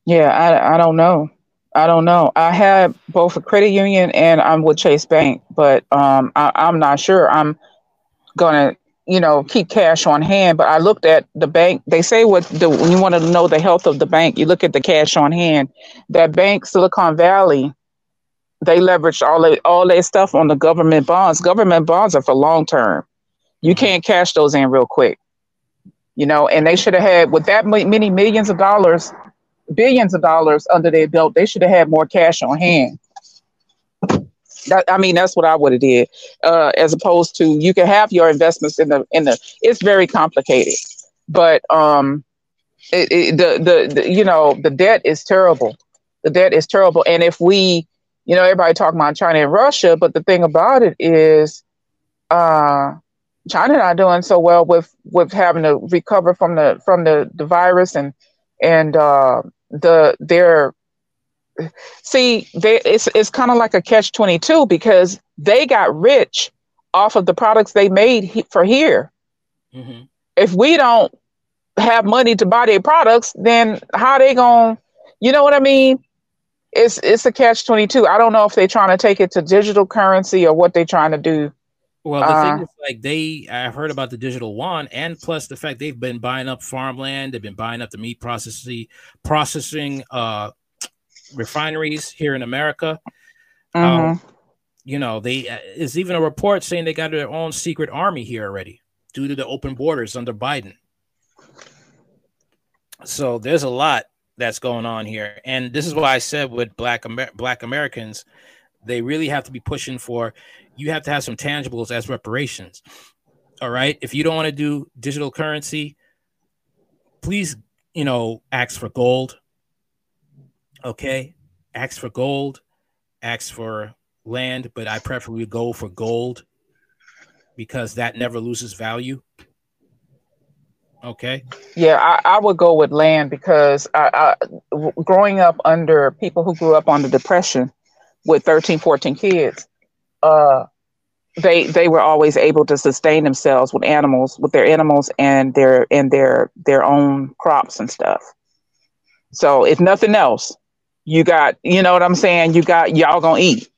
Yeah, I I don't know. I don't know. I had both a credit union and I'm with Chase Bank, but um, I, I'm not sure. I'm gonna, you know, keep cash on hand. But I looked at the bank. They say what the when you want to know the health of the bank, you look at the cash on hand. That bank, Silicon Valley, they leveraged all they, all their stuff on the government bonds. Government bonds are for long term. You can't cash those in real quick, you know. And they should have had with that many millions of dollars billions of dollars under their belt, they should have had more cash on hand. That, I mean, that's what I would have did, uh, as opposed to you can have your investments in the in the. It's very complicated, but um, it, it, the, the the you know the debt is terrible. The debt is terrible, and if we, you know, everybody talking about China and Russia, but the thing about it is, uh, China not doing so well with with having to recover from the from the the virus and and uh, the their see they it's it's kind of like a catch 22 because they got rich off of the products they made he, for here. Mm-hmm. if we don't have money to buy their products then how they gonna, you know what i mean? It's it's a catch 22 i don't know if they're trying to take it to digital currency or what they're trying to do well, the uh, thing is, like they, I've heard about the digital yuan, and plus the fact they've been buying up farmland, they've been buying up the meat processing, processing uh, refineries here in America. Uh-huh. Um, you know, they uh, is even a report saying they got their own secret army here already due to the open borders under Biden. So there's a lot that's going on here, and this is why I said with Black Amer- Black Americans, they really have to be pushing for you have to have some tangibles as reparations. All right. If you don't want to do digital currency, please, you know, ask for gold. Okay. Ask for gold, ask for land, but I preferably go for gold because that never loses value. Okay. Yeah, I, I would go with land because I, I, growing up under people who grew up under depression with 13, 14 kids, uh, they they were always able to sustain themselves with animals, with their animals and their and their their own crops and stuff. So if nothing else, you got you know what I'm saying. You got y'all gonna eat.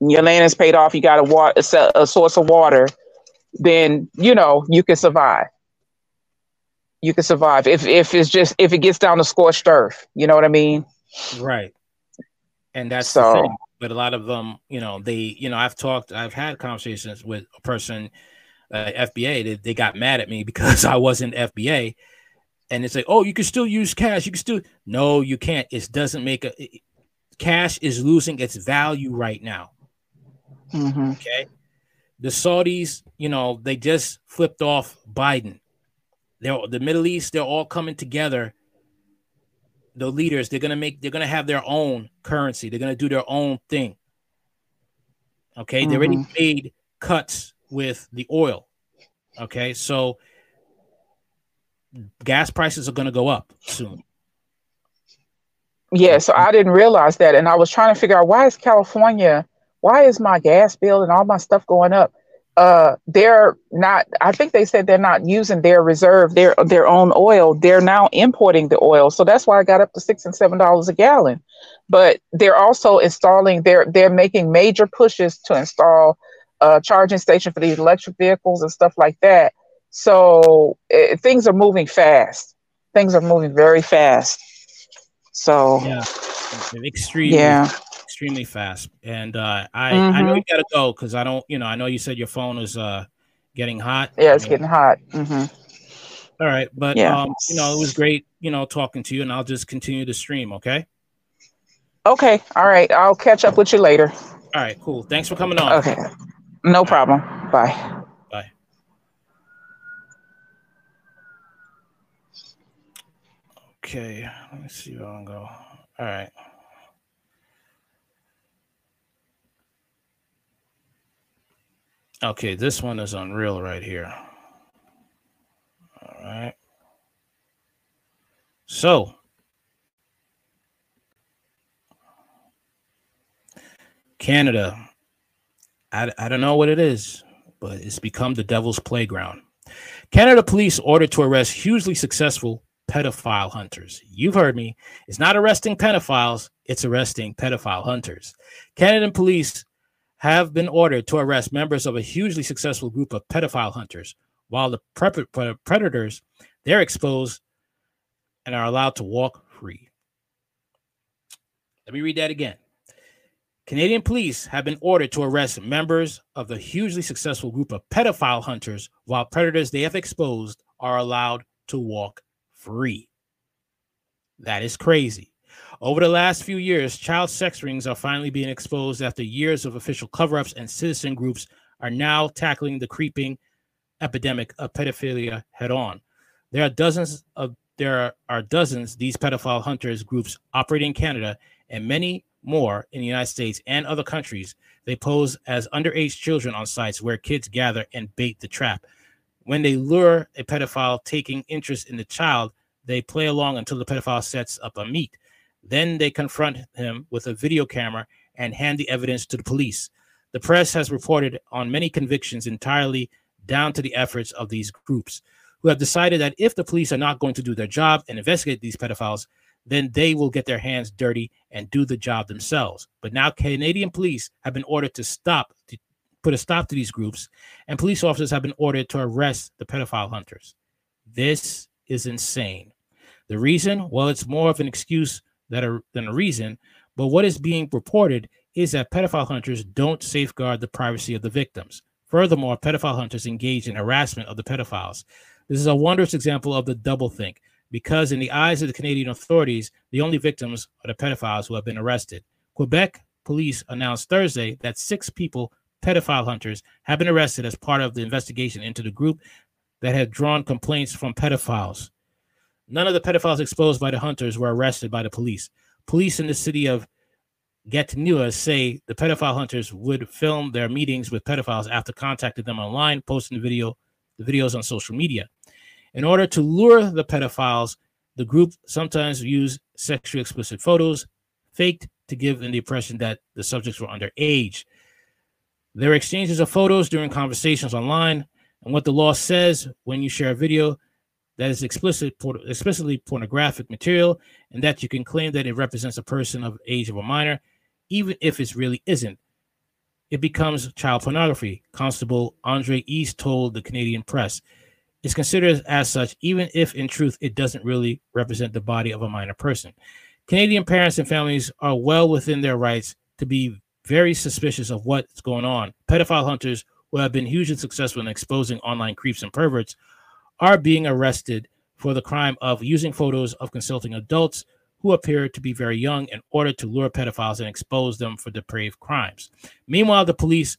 Your land is paid off. You got a water a, a source of water. Then you know you can survive. You can survive if if it's just if it gets down to scorched earth. You know what I mean? Right. And that's so but a lot of them, you know, they, you know, I've talked, I've had conversations with a person, uh, FBA, they, they got mad at me because I wasn't FBA. And it's like, oh, you can still use cash. You can still, no, you can't. It doesn't make a, it, cash is losing its value right now. Mm-hmm. Okay. The Saudis, you know, they just flipped off Biden. They're the Middle East, they're all coming together the leaders they're gonna make they're gonna have their own currency they're gonna do their own thing okay mm-hmm. they already mm-hmm. made cuts with the oil okay so gas prices are gonna go up soon yeah so i didn't realize that and i was trying to figure out why is california why is my gas bill and all my stuff going up uh, they're not i think they said they're not using their reserve their their own oil. They're now importing the oil. So that's why i got up to six and seven dollars a gallon. But they're also installing they're they're making major pushes to install a charging station for these electric vehicles and stuff like that. So it, eh, things are moving fast. Things are moving very fast. So yeah. Extremely yeah extremely fast. And uh, I mm-hmm. I know you gotta go because I don't you know I know you said your phone is uh getting hot. Yeah, it's I mean, getting hot. Mm-hmm. All right, but yeah. um, you know it was great you know talking to you, and I'll just continue to stream. Okay. Okay. All right. I'll catch up with you later. All right. Cool. Thanks for coming on. Okay. No problem. Bye. Bye. Okay. Let me see where I can go. All right. Okay, this one is unreal right here. All right. So, Canada, I, I don't know what it is, but it's become the devil's playground. Canada police ordered to arrest hugely successful pedophile hunters. You've heard me. It's not arresting pedophiles, it's arresting pedophile hunters. Canadian police have been ordered to arrest members of a hugely successful group of pedophile hunters, while the predators they're exposed and are allowed to walk free. Let me read that again. Canadian police have been ordered to arrest members of the hugely successful group of pedophile hunters, while predators they have exposed are allowed to walk free. That is crazy. Over the last few years, child sex rings are finally being exposed after years of official cover ups, and citizen groups are now tackling the creeping epidemic of pedophilia head on. There are dozens of there are dozens these pedophile hunters groups operating in Canada and many more in the United States and other countries. They pose as underage children on sites where kids gather and bait the trap. When they lure a pedophile taking interest in the child, they play along until the pedophile sets up a meet. Then they confront him with a video camera and hand the evidence to the police. The press has reported on many convictions entirely down to the efforts of these groups who have decided that if the police are not going to do their job and investigate these pedophiles, then they will get their hands dirty and do the job themselves. But now Canadian police have been ordered to stop, to put a stop to these groups, and police officers have been ordered to arrest the pedophile hunters. This is insane. The reason, well, it's more of an excuse that are, than a reason, but what is being reported is that pedophile hunters don't safeguard the privacy of the victims. Furthermore, pedophile hunters engage in harassment of the pedophiles. This is a wondrous example of the doublethink because, in the eyes of the Canadian authorities, the only victims are the pedophiles who have been arrested. Quebec police announced Thursday that six people, pedophile hunters, have been arrested as part of the investigation into the group that had drawn complaints from pedophiles. None of the pedophiles exposed by the hunters were arrested by the police. Police in the city of Gatineau say the pedophile hunters would film their meetings with pedophiles after contacting them online, posting the video, the videos on social media. In order to lure the pedophiles, the group sometimes used sexually explicit photos, faked to give the impression that the subjects were underage. There are exchanges of photos during conversations online, and what the law says when you share a video that is explicit, explicitly pornographic material, and that you can claim that it represents a person of age of a minor, even if it really isn't. It becomes child pornography. Constable Andre East told the Canadian press It's considered as such, even if in truth it doesn't really represent the body of a minor person. Canadian parents and families are well within their rights to be very suspicious of what's going on. Pedophile hunters who have been hugely successful in exposing online creeps and perverts are being arrested for the crime of using photos of consulting adults who appear to be very young in order to lure pedophiles and expose them for depraved crimes. Meanwhile, the police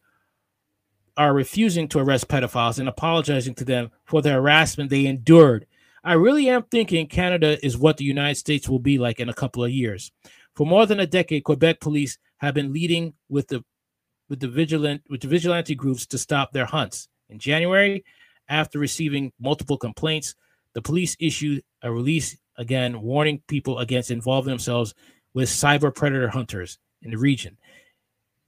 are refusing to arrest pedophiles and apologizing to them for the harassment they endured. I really am thinking Canada is what the United States will be like in a couple of years. For more than a decade, Quebec police have been leading with the with the vigilant with the vigilante groups to stop their hunts. In January, after receiving multiple complaints, the police issued a release again warning people against involving themselves with cyber predator hunters in the region.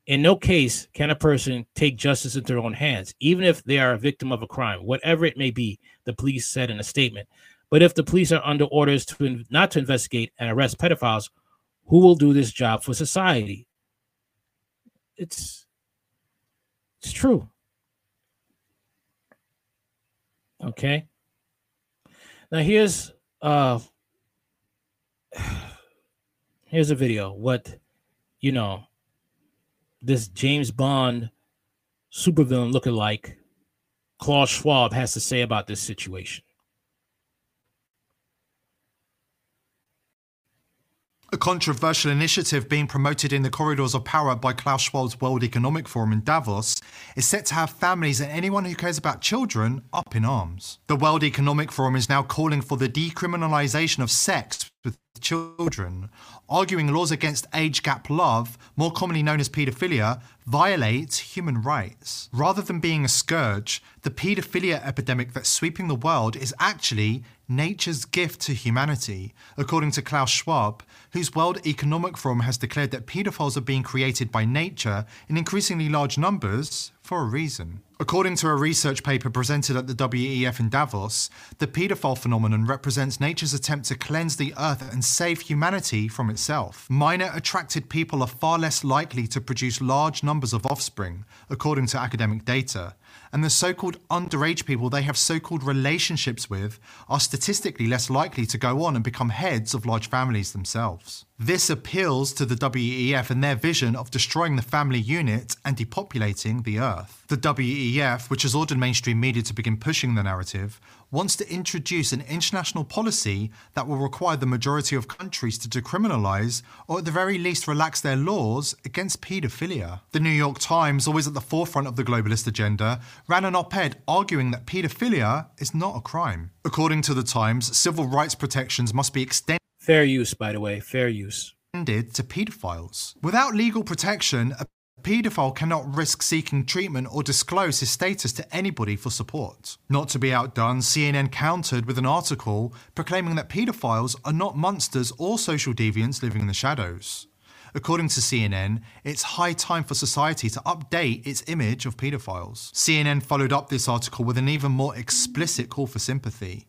In no case can a person take justice into their own hands, even if they are a victim of a crime, whatever it may be, the police said in a statement. But if the police are under orders to not to investigate and arrest pedophiles, who will do this job for society? It's it's true. Okay. Now here's uh here's a video what you know this James Bond supervillain looking like Klaus Schwab has to say about this situation. A controversial initiative being promoted in the corridors of power by Klaus Schwab's World Economic Forum in Davos is set to have families and anyone who cares about children up in arms. The World Economic Forum is now calling for the decriminalization of sex children, arguing laws against age gap love, more commonly known as paedophilia, violates human rights. Rather than being a scourge, the paedophilia epidemic that's sweeping the world is actually nature's gift to humanity, according to Klaus Schwab, whose World Economic Forum has declared that paedophiles are being created by nature in increasingly large numbers for a reason. According to a research paper presented at the WEF in Davos, the paedophile phenomenon represents nature's attempt to cleanse the earth and save humanity from itself. Minor attracted people are far less likely to produce large numbers of offspring, according to academic data, and the so called underage people they have so called relationships with are statistically less likely to go on and become heads of large families themselves. This appeals to the WEF and their vision of destroying the family unit and depopulating the earth. The WEF, which has ordered mainstream media to begin pushing the narrative, wants to introduce an international policy that will require the majority of countries to decriminalize or at the very least relax their laws against paedophilia. The New York Times, always at the forefront of the globalist agenda, ran an op ed arguing that paedophilia is not a crime. According to the Times, civil rights protections must be extended. Fair use, by the way, fair use. To paedophiles. Without legal protection, a paedophile cannot risk seeking treatment or disclose his status to anybody for support. Not to be outdone, CNN countered with an article proclaiming that paedophiles are not monsters or social deviants living in the shadows. According to CNN, it's high time for society to update its image of paedophiles. CNN followed up this article with an even more explicit call for sympathy.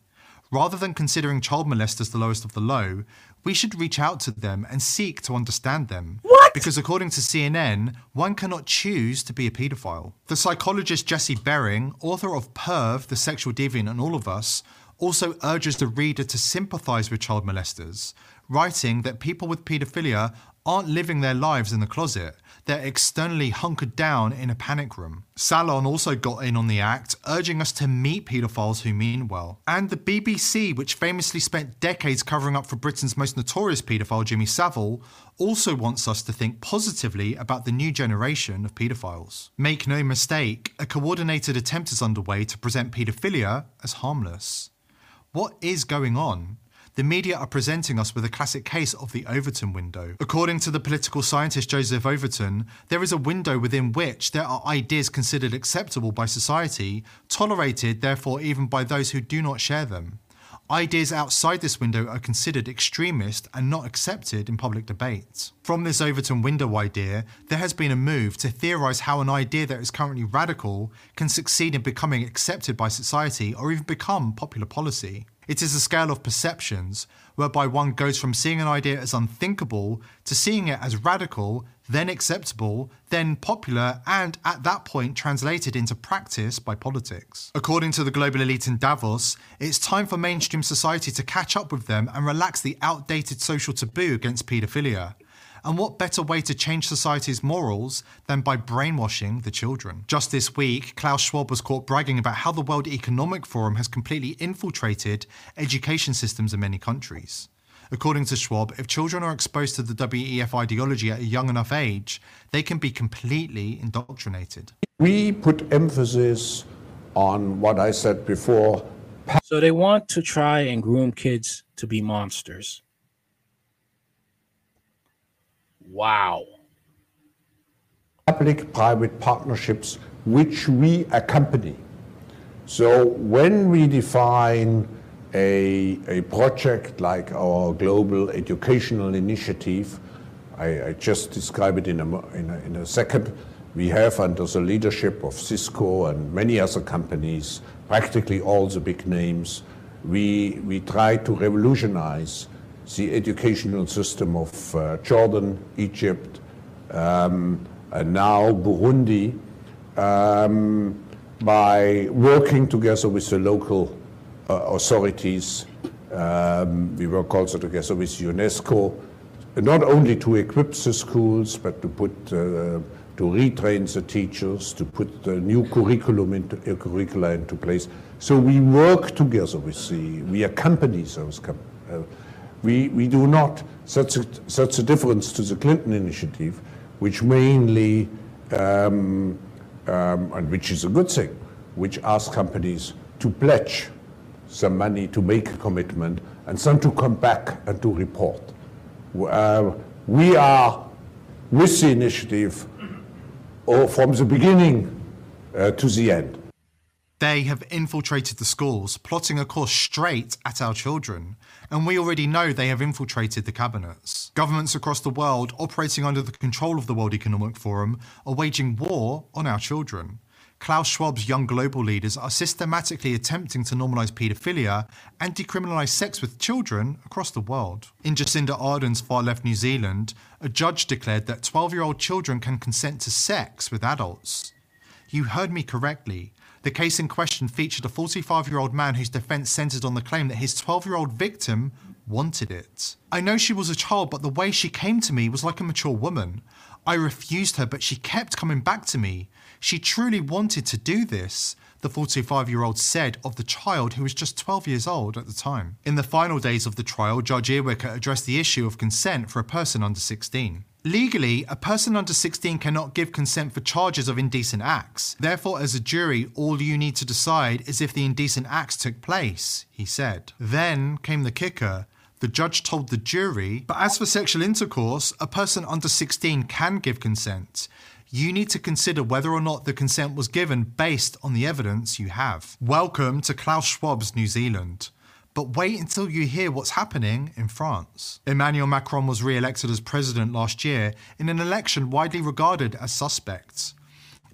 Rather than considering child molesters the lowest of the low, we should reach out to them and seek to understand them. What? Because according to CNN, one cannot choose to be a paedophile. The psychologist Jesse Bering, author of Perv, The Sexual Deviant and All of Us, also urges the reader to sympathize with child molesters, writing that people with paedophilia aren't living their lives in the closet. They're externally hunkered down in a panic room. Salon also got in on the act, urging us to meet paedophiles who mean well. And the BBC, which famously spent decades covering up for Britain's most notorious paedophile, Jimmy Savile, also wants us to think positively about the new generation of paedophiles. Make no mistake, a coordinated attempt is underway to present paedophilia as harmless. What is going on? the media are presenting us with a classic case of the Overton window. According to the political scientist Joseph Overton, there is a window within which there are ideas considered acceptable by society, tolerated therefore even by those who do not share them. Ideas outside this window are considered extremist and not accepted in public debate. From this Overton window idea, there has been a move to theorise how an idea that is currently radical can succeed in becoming accepted by society or even become popular policy. It is a scale of perceptions whereby one goes from seeing an idea as unthinkable to seeing it as radical, then acceptable, then popular, and at that point translated into practice by politics. According to the global elite in Davos, it's time for mainstream society to catch up with them and relax the outdated social taboo against paedophilia. And what better way to change society's morals than by brainwashing the children? Just this week, Klaus Schwab was caught bragging about how the World Economic Forum has completely infiltrated education systems in many countries. According to Schwab, if children are exposed to the WEF ideology at a young enough age, they can be completely indoctrinated. We put emphasis on what I said before. So they want to try and groom kids to be monsters. Wow. Public private partnerships which we accompany. So when we define a, a project like our global educational initiative, I, I just describe it in a, in a, in a second. We have, under the leadership of Cisco and many other companies, practically all the big names, we, we try to revolutionize the educational system of uh, Jordan, Egypt, um, and now Burundi, um, by working together with the local uh, authorities. Um, we work also together with UNESCO, not only to equip the schools, but to put uh, to retrain the teachers, to put the new curriculum into uh, curricula into place. So we work together with the, we accompany those companies. Uh, we, we do not, such a, such a difference to the Clinton initiative, which mainly, um, um, and which is a good thing, which asks companies to pledge some money to make a commitment and then to come back and to report. Uh, we are, with the initiative, or from the beginning uh, to the end. They have infiltrated the schools, plotting a course straight at our children. And we already know they have infiltrated the cabinets. Governments across the world, operating under the control of the World Economic Forum, are waging war on our children. Klaus Schwab's young global leaders are systematically attempting to normalize paedophilia and decriminalize sex with children across the world. In Jacinda Ardern's far left New Zealand, a judge declared that 12 year old children can consent to sex with adults. You heard me correctly. The case in question featured a 45 year old man whose defense centered on the claim that his 12 year old victim wanted it. I know she was a child, but the way she came to me was like a mature woman. I refused her, but she kept coming back to me. She truly wanted to do this, the 45 year old said of the child who was just 12 years old at the time. In the final days of the trial, Judge Earwicker addressed the issue of consent for a person under 16. Legally, a person under 16 cannot give consent for charges of indecent acts. Therefore, as a jury, all you need to decide is if the indecent acts took place, he said. Then came the kicker. The judge told the jury, but as for sexual intercourse, a person under 16 can give consent. You need to consider whether or not the consent was given based on the evidence you have. Welcome to Klaus Schwab's New Zealand. But wait until you hear what's happening in France. Emmanuel Macron was re elected as president last year in an election widely regarded as suspect.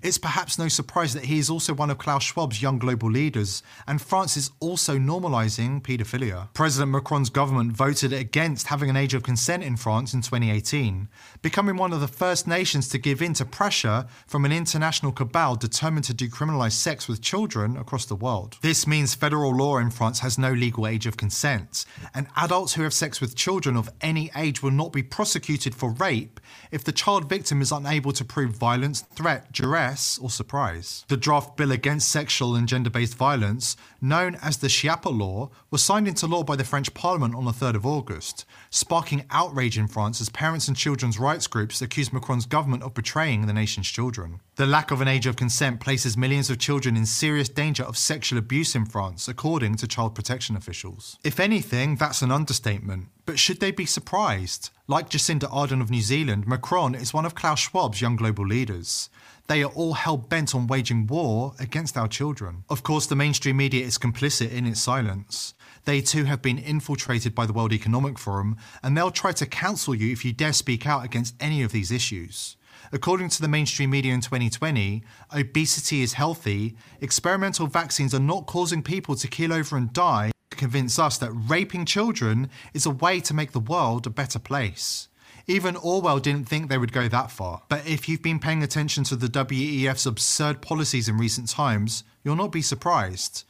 It's perhaps no surprise that he is also one of Klaus Schwab's young global leaders, and France is also normalising paedophilia. President Macron's government voted against having an age of consent in France in 2018, becoming one of the first nations to give in to pressure from an international cabal determined to decriminalise sex with children across the world. This means federal law in France has no legal age of consent, and adults who have sex with children of any age will not be prosecuted for rape if the child victim is unable to prove violence, threat, duress, or surprise. The draft bill against sexual and gender based violence, known as the Schiappa Law, was signed into law by the French Parliament on the 3rd of August, sparking outrage in France as parents and children's rights groups accused Macron's government of betraying the nation's children. The lack of an age of consent places millions of children in serious danger of sexual abuse in France, according to child protection officials. If anything, that's an understatement. But should they be surprised? Like Jacinda Ardern of New Zealand, Macron is one of Klaus Schwab's young global leaders. They are all hell bent on waging war against our children. Of course, the mainstream media is complicit in its silence. They too have been infiltrated by the World Economic Forum, and they'll try to counsel you if you dare speak out against any of these issues. According to the mainstream media in 2020, obesity is healthy, experimental vaccines are not causing people to keel over and die, to convince us that raping children is a way to make the world a better place. Even Orwell didn't think they would go that far. But if you've been paying attention to the WEF's absurd policies in recent times, you'll not be surprised.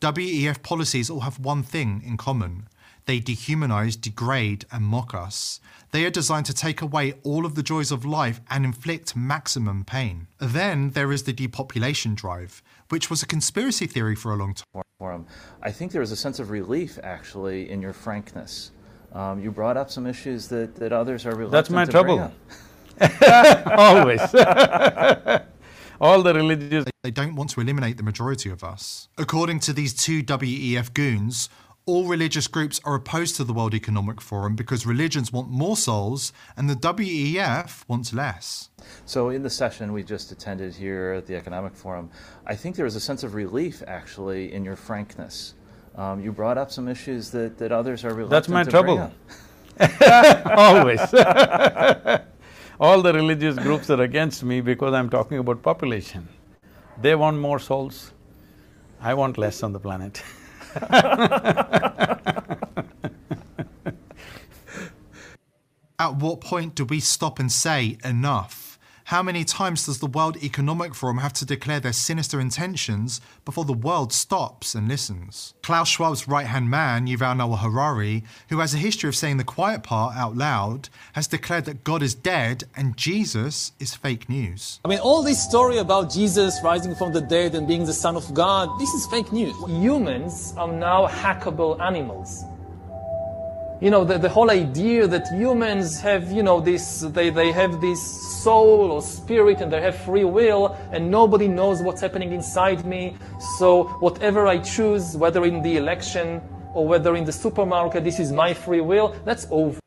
WEF policies all have one thing in common. They dehumanize, degrade, and mock us. They are designed to take away all of the joys of life and inflict maximum pain. Then there is the depopulation drive, which was a conspiracy theory for a long time. I think there is a sense of relief, actually, in your frankness. Um, you brought up some issues that, that others are reluctant That's my to trouble. Always. All the religious. They don't want to eliminate the majority of us. According to these two WEF goons, all religious groups are opposed to the World Economic Forum because religions want more souls and the WEF wants less. So, in the session we just attended here at the Economic Forum, I think there was a sense of relief actually in your frankness. Um, you brought up some issues that, that others are reluctant to tackle. That's my to trouble. bring up. Always. All the religious groups are against me because I'm talking about population. They want more souls, I want less on the planet. At what point do we stop and say enough? How many times does the World Economic Forum have to declare their sinister intentions before the world stops and listens? Klaus Schwab's right hand man, Yuval Noah Harari, who has a history of saying the quiet part out loud, has declared that God is dead and Jesus is fake news. I mean, all this story about Jesus rising from the dead and being the Son of God, this is fake news. Humans are now hackable animals. You know, the, the whole idea that humans have, you know, this, they, they have this soul or spirit and they have free will and nobody knows what's happening inside me. So whatever I choose, whether in the election or whether in the supermarket, this is my free will, that's over.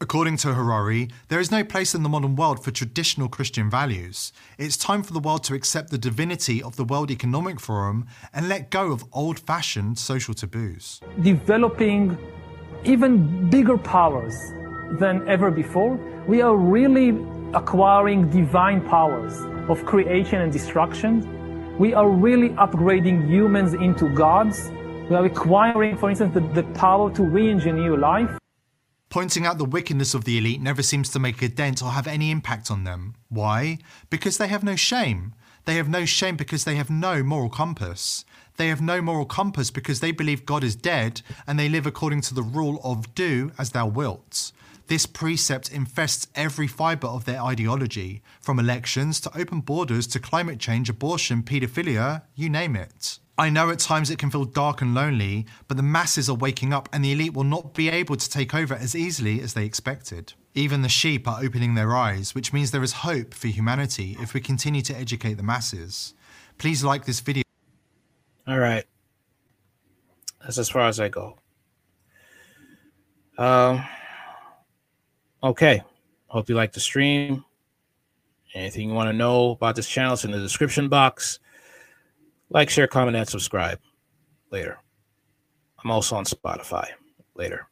According to Harari, there is no place in the modern world for traditional Christian values. It's time for the world to accept the divinity of the World Economic Forum and let go of old fashioned social taboos. Developing even bigger powers than ever before, we are really acquiring divine powers of creation and destruction. We are really upgrading humans into gods. We are acquiring, for instance, the, the power to re engineer life. Pointing out the wickedness of the elite never seems to make a dent or have any impact on them. Why? Because they have no shame. They have no shame because they have no moral compass. They have no moral compass because they believe God is dead and they live according to the rule of do as thou wilt. This precept infests every fibre of their ideology, from elections to open borders to climate change, abortion, paedophilia, you name it. I know at times it can feel dark and lonely, but the masses are waking up and the elite will not be able to take over as easily as they expected. Even the sheep are opening their eyes, which means there is hope for humanity if we continue to educate the masses. Please like this video. All right. That's as far as I go. Um, okay. Hope you like the stream. Anything you want to know about this channel is in the description box. Like, share, comment, and subscribe. Later. I'm also on Spotify. Later.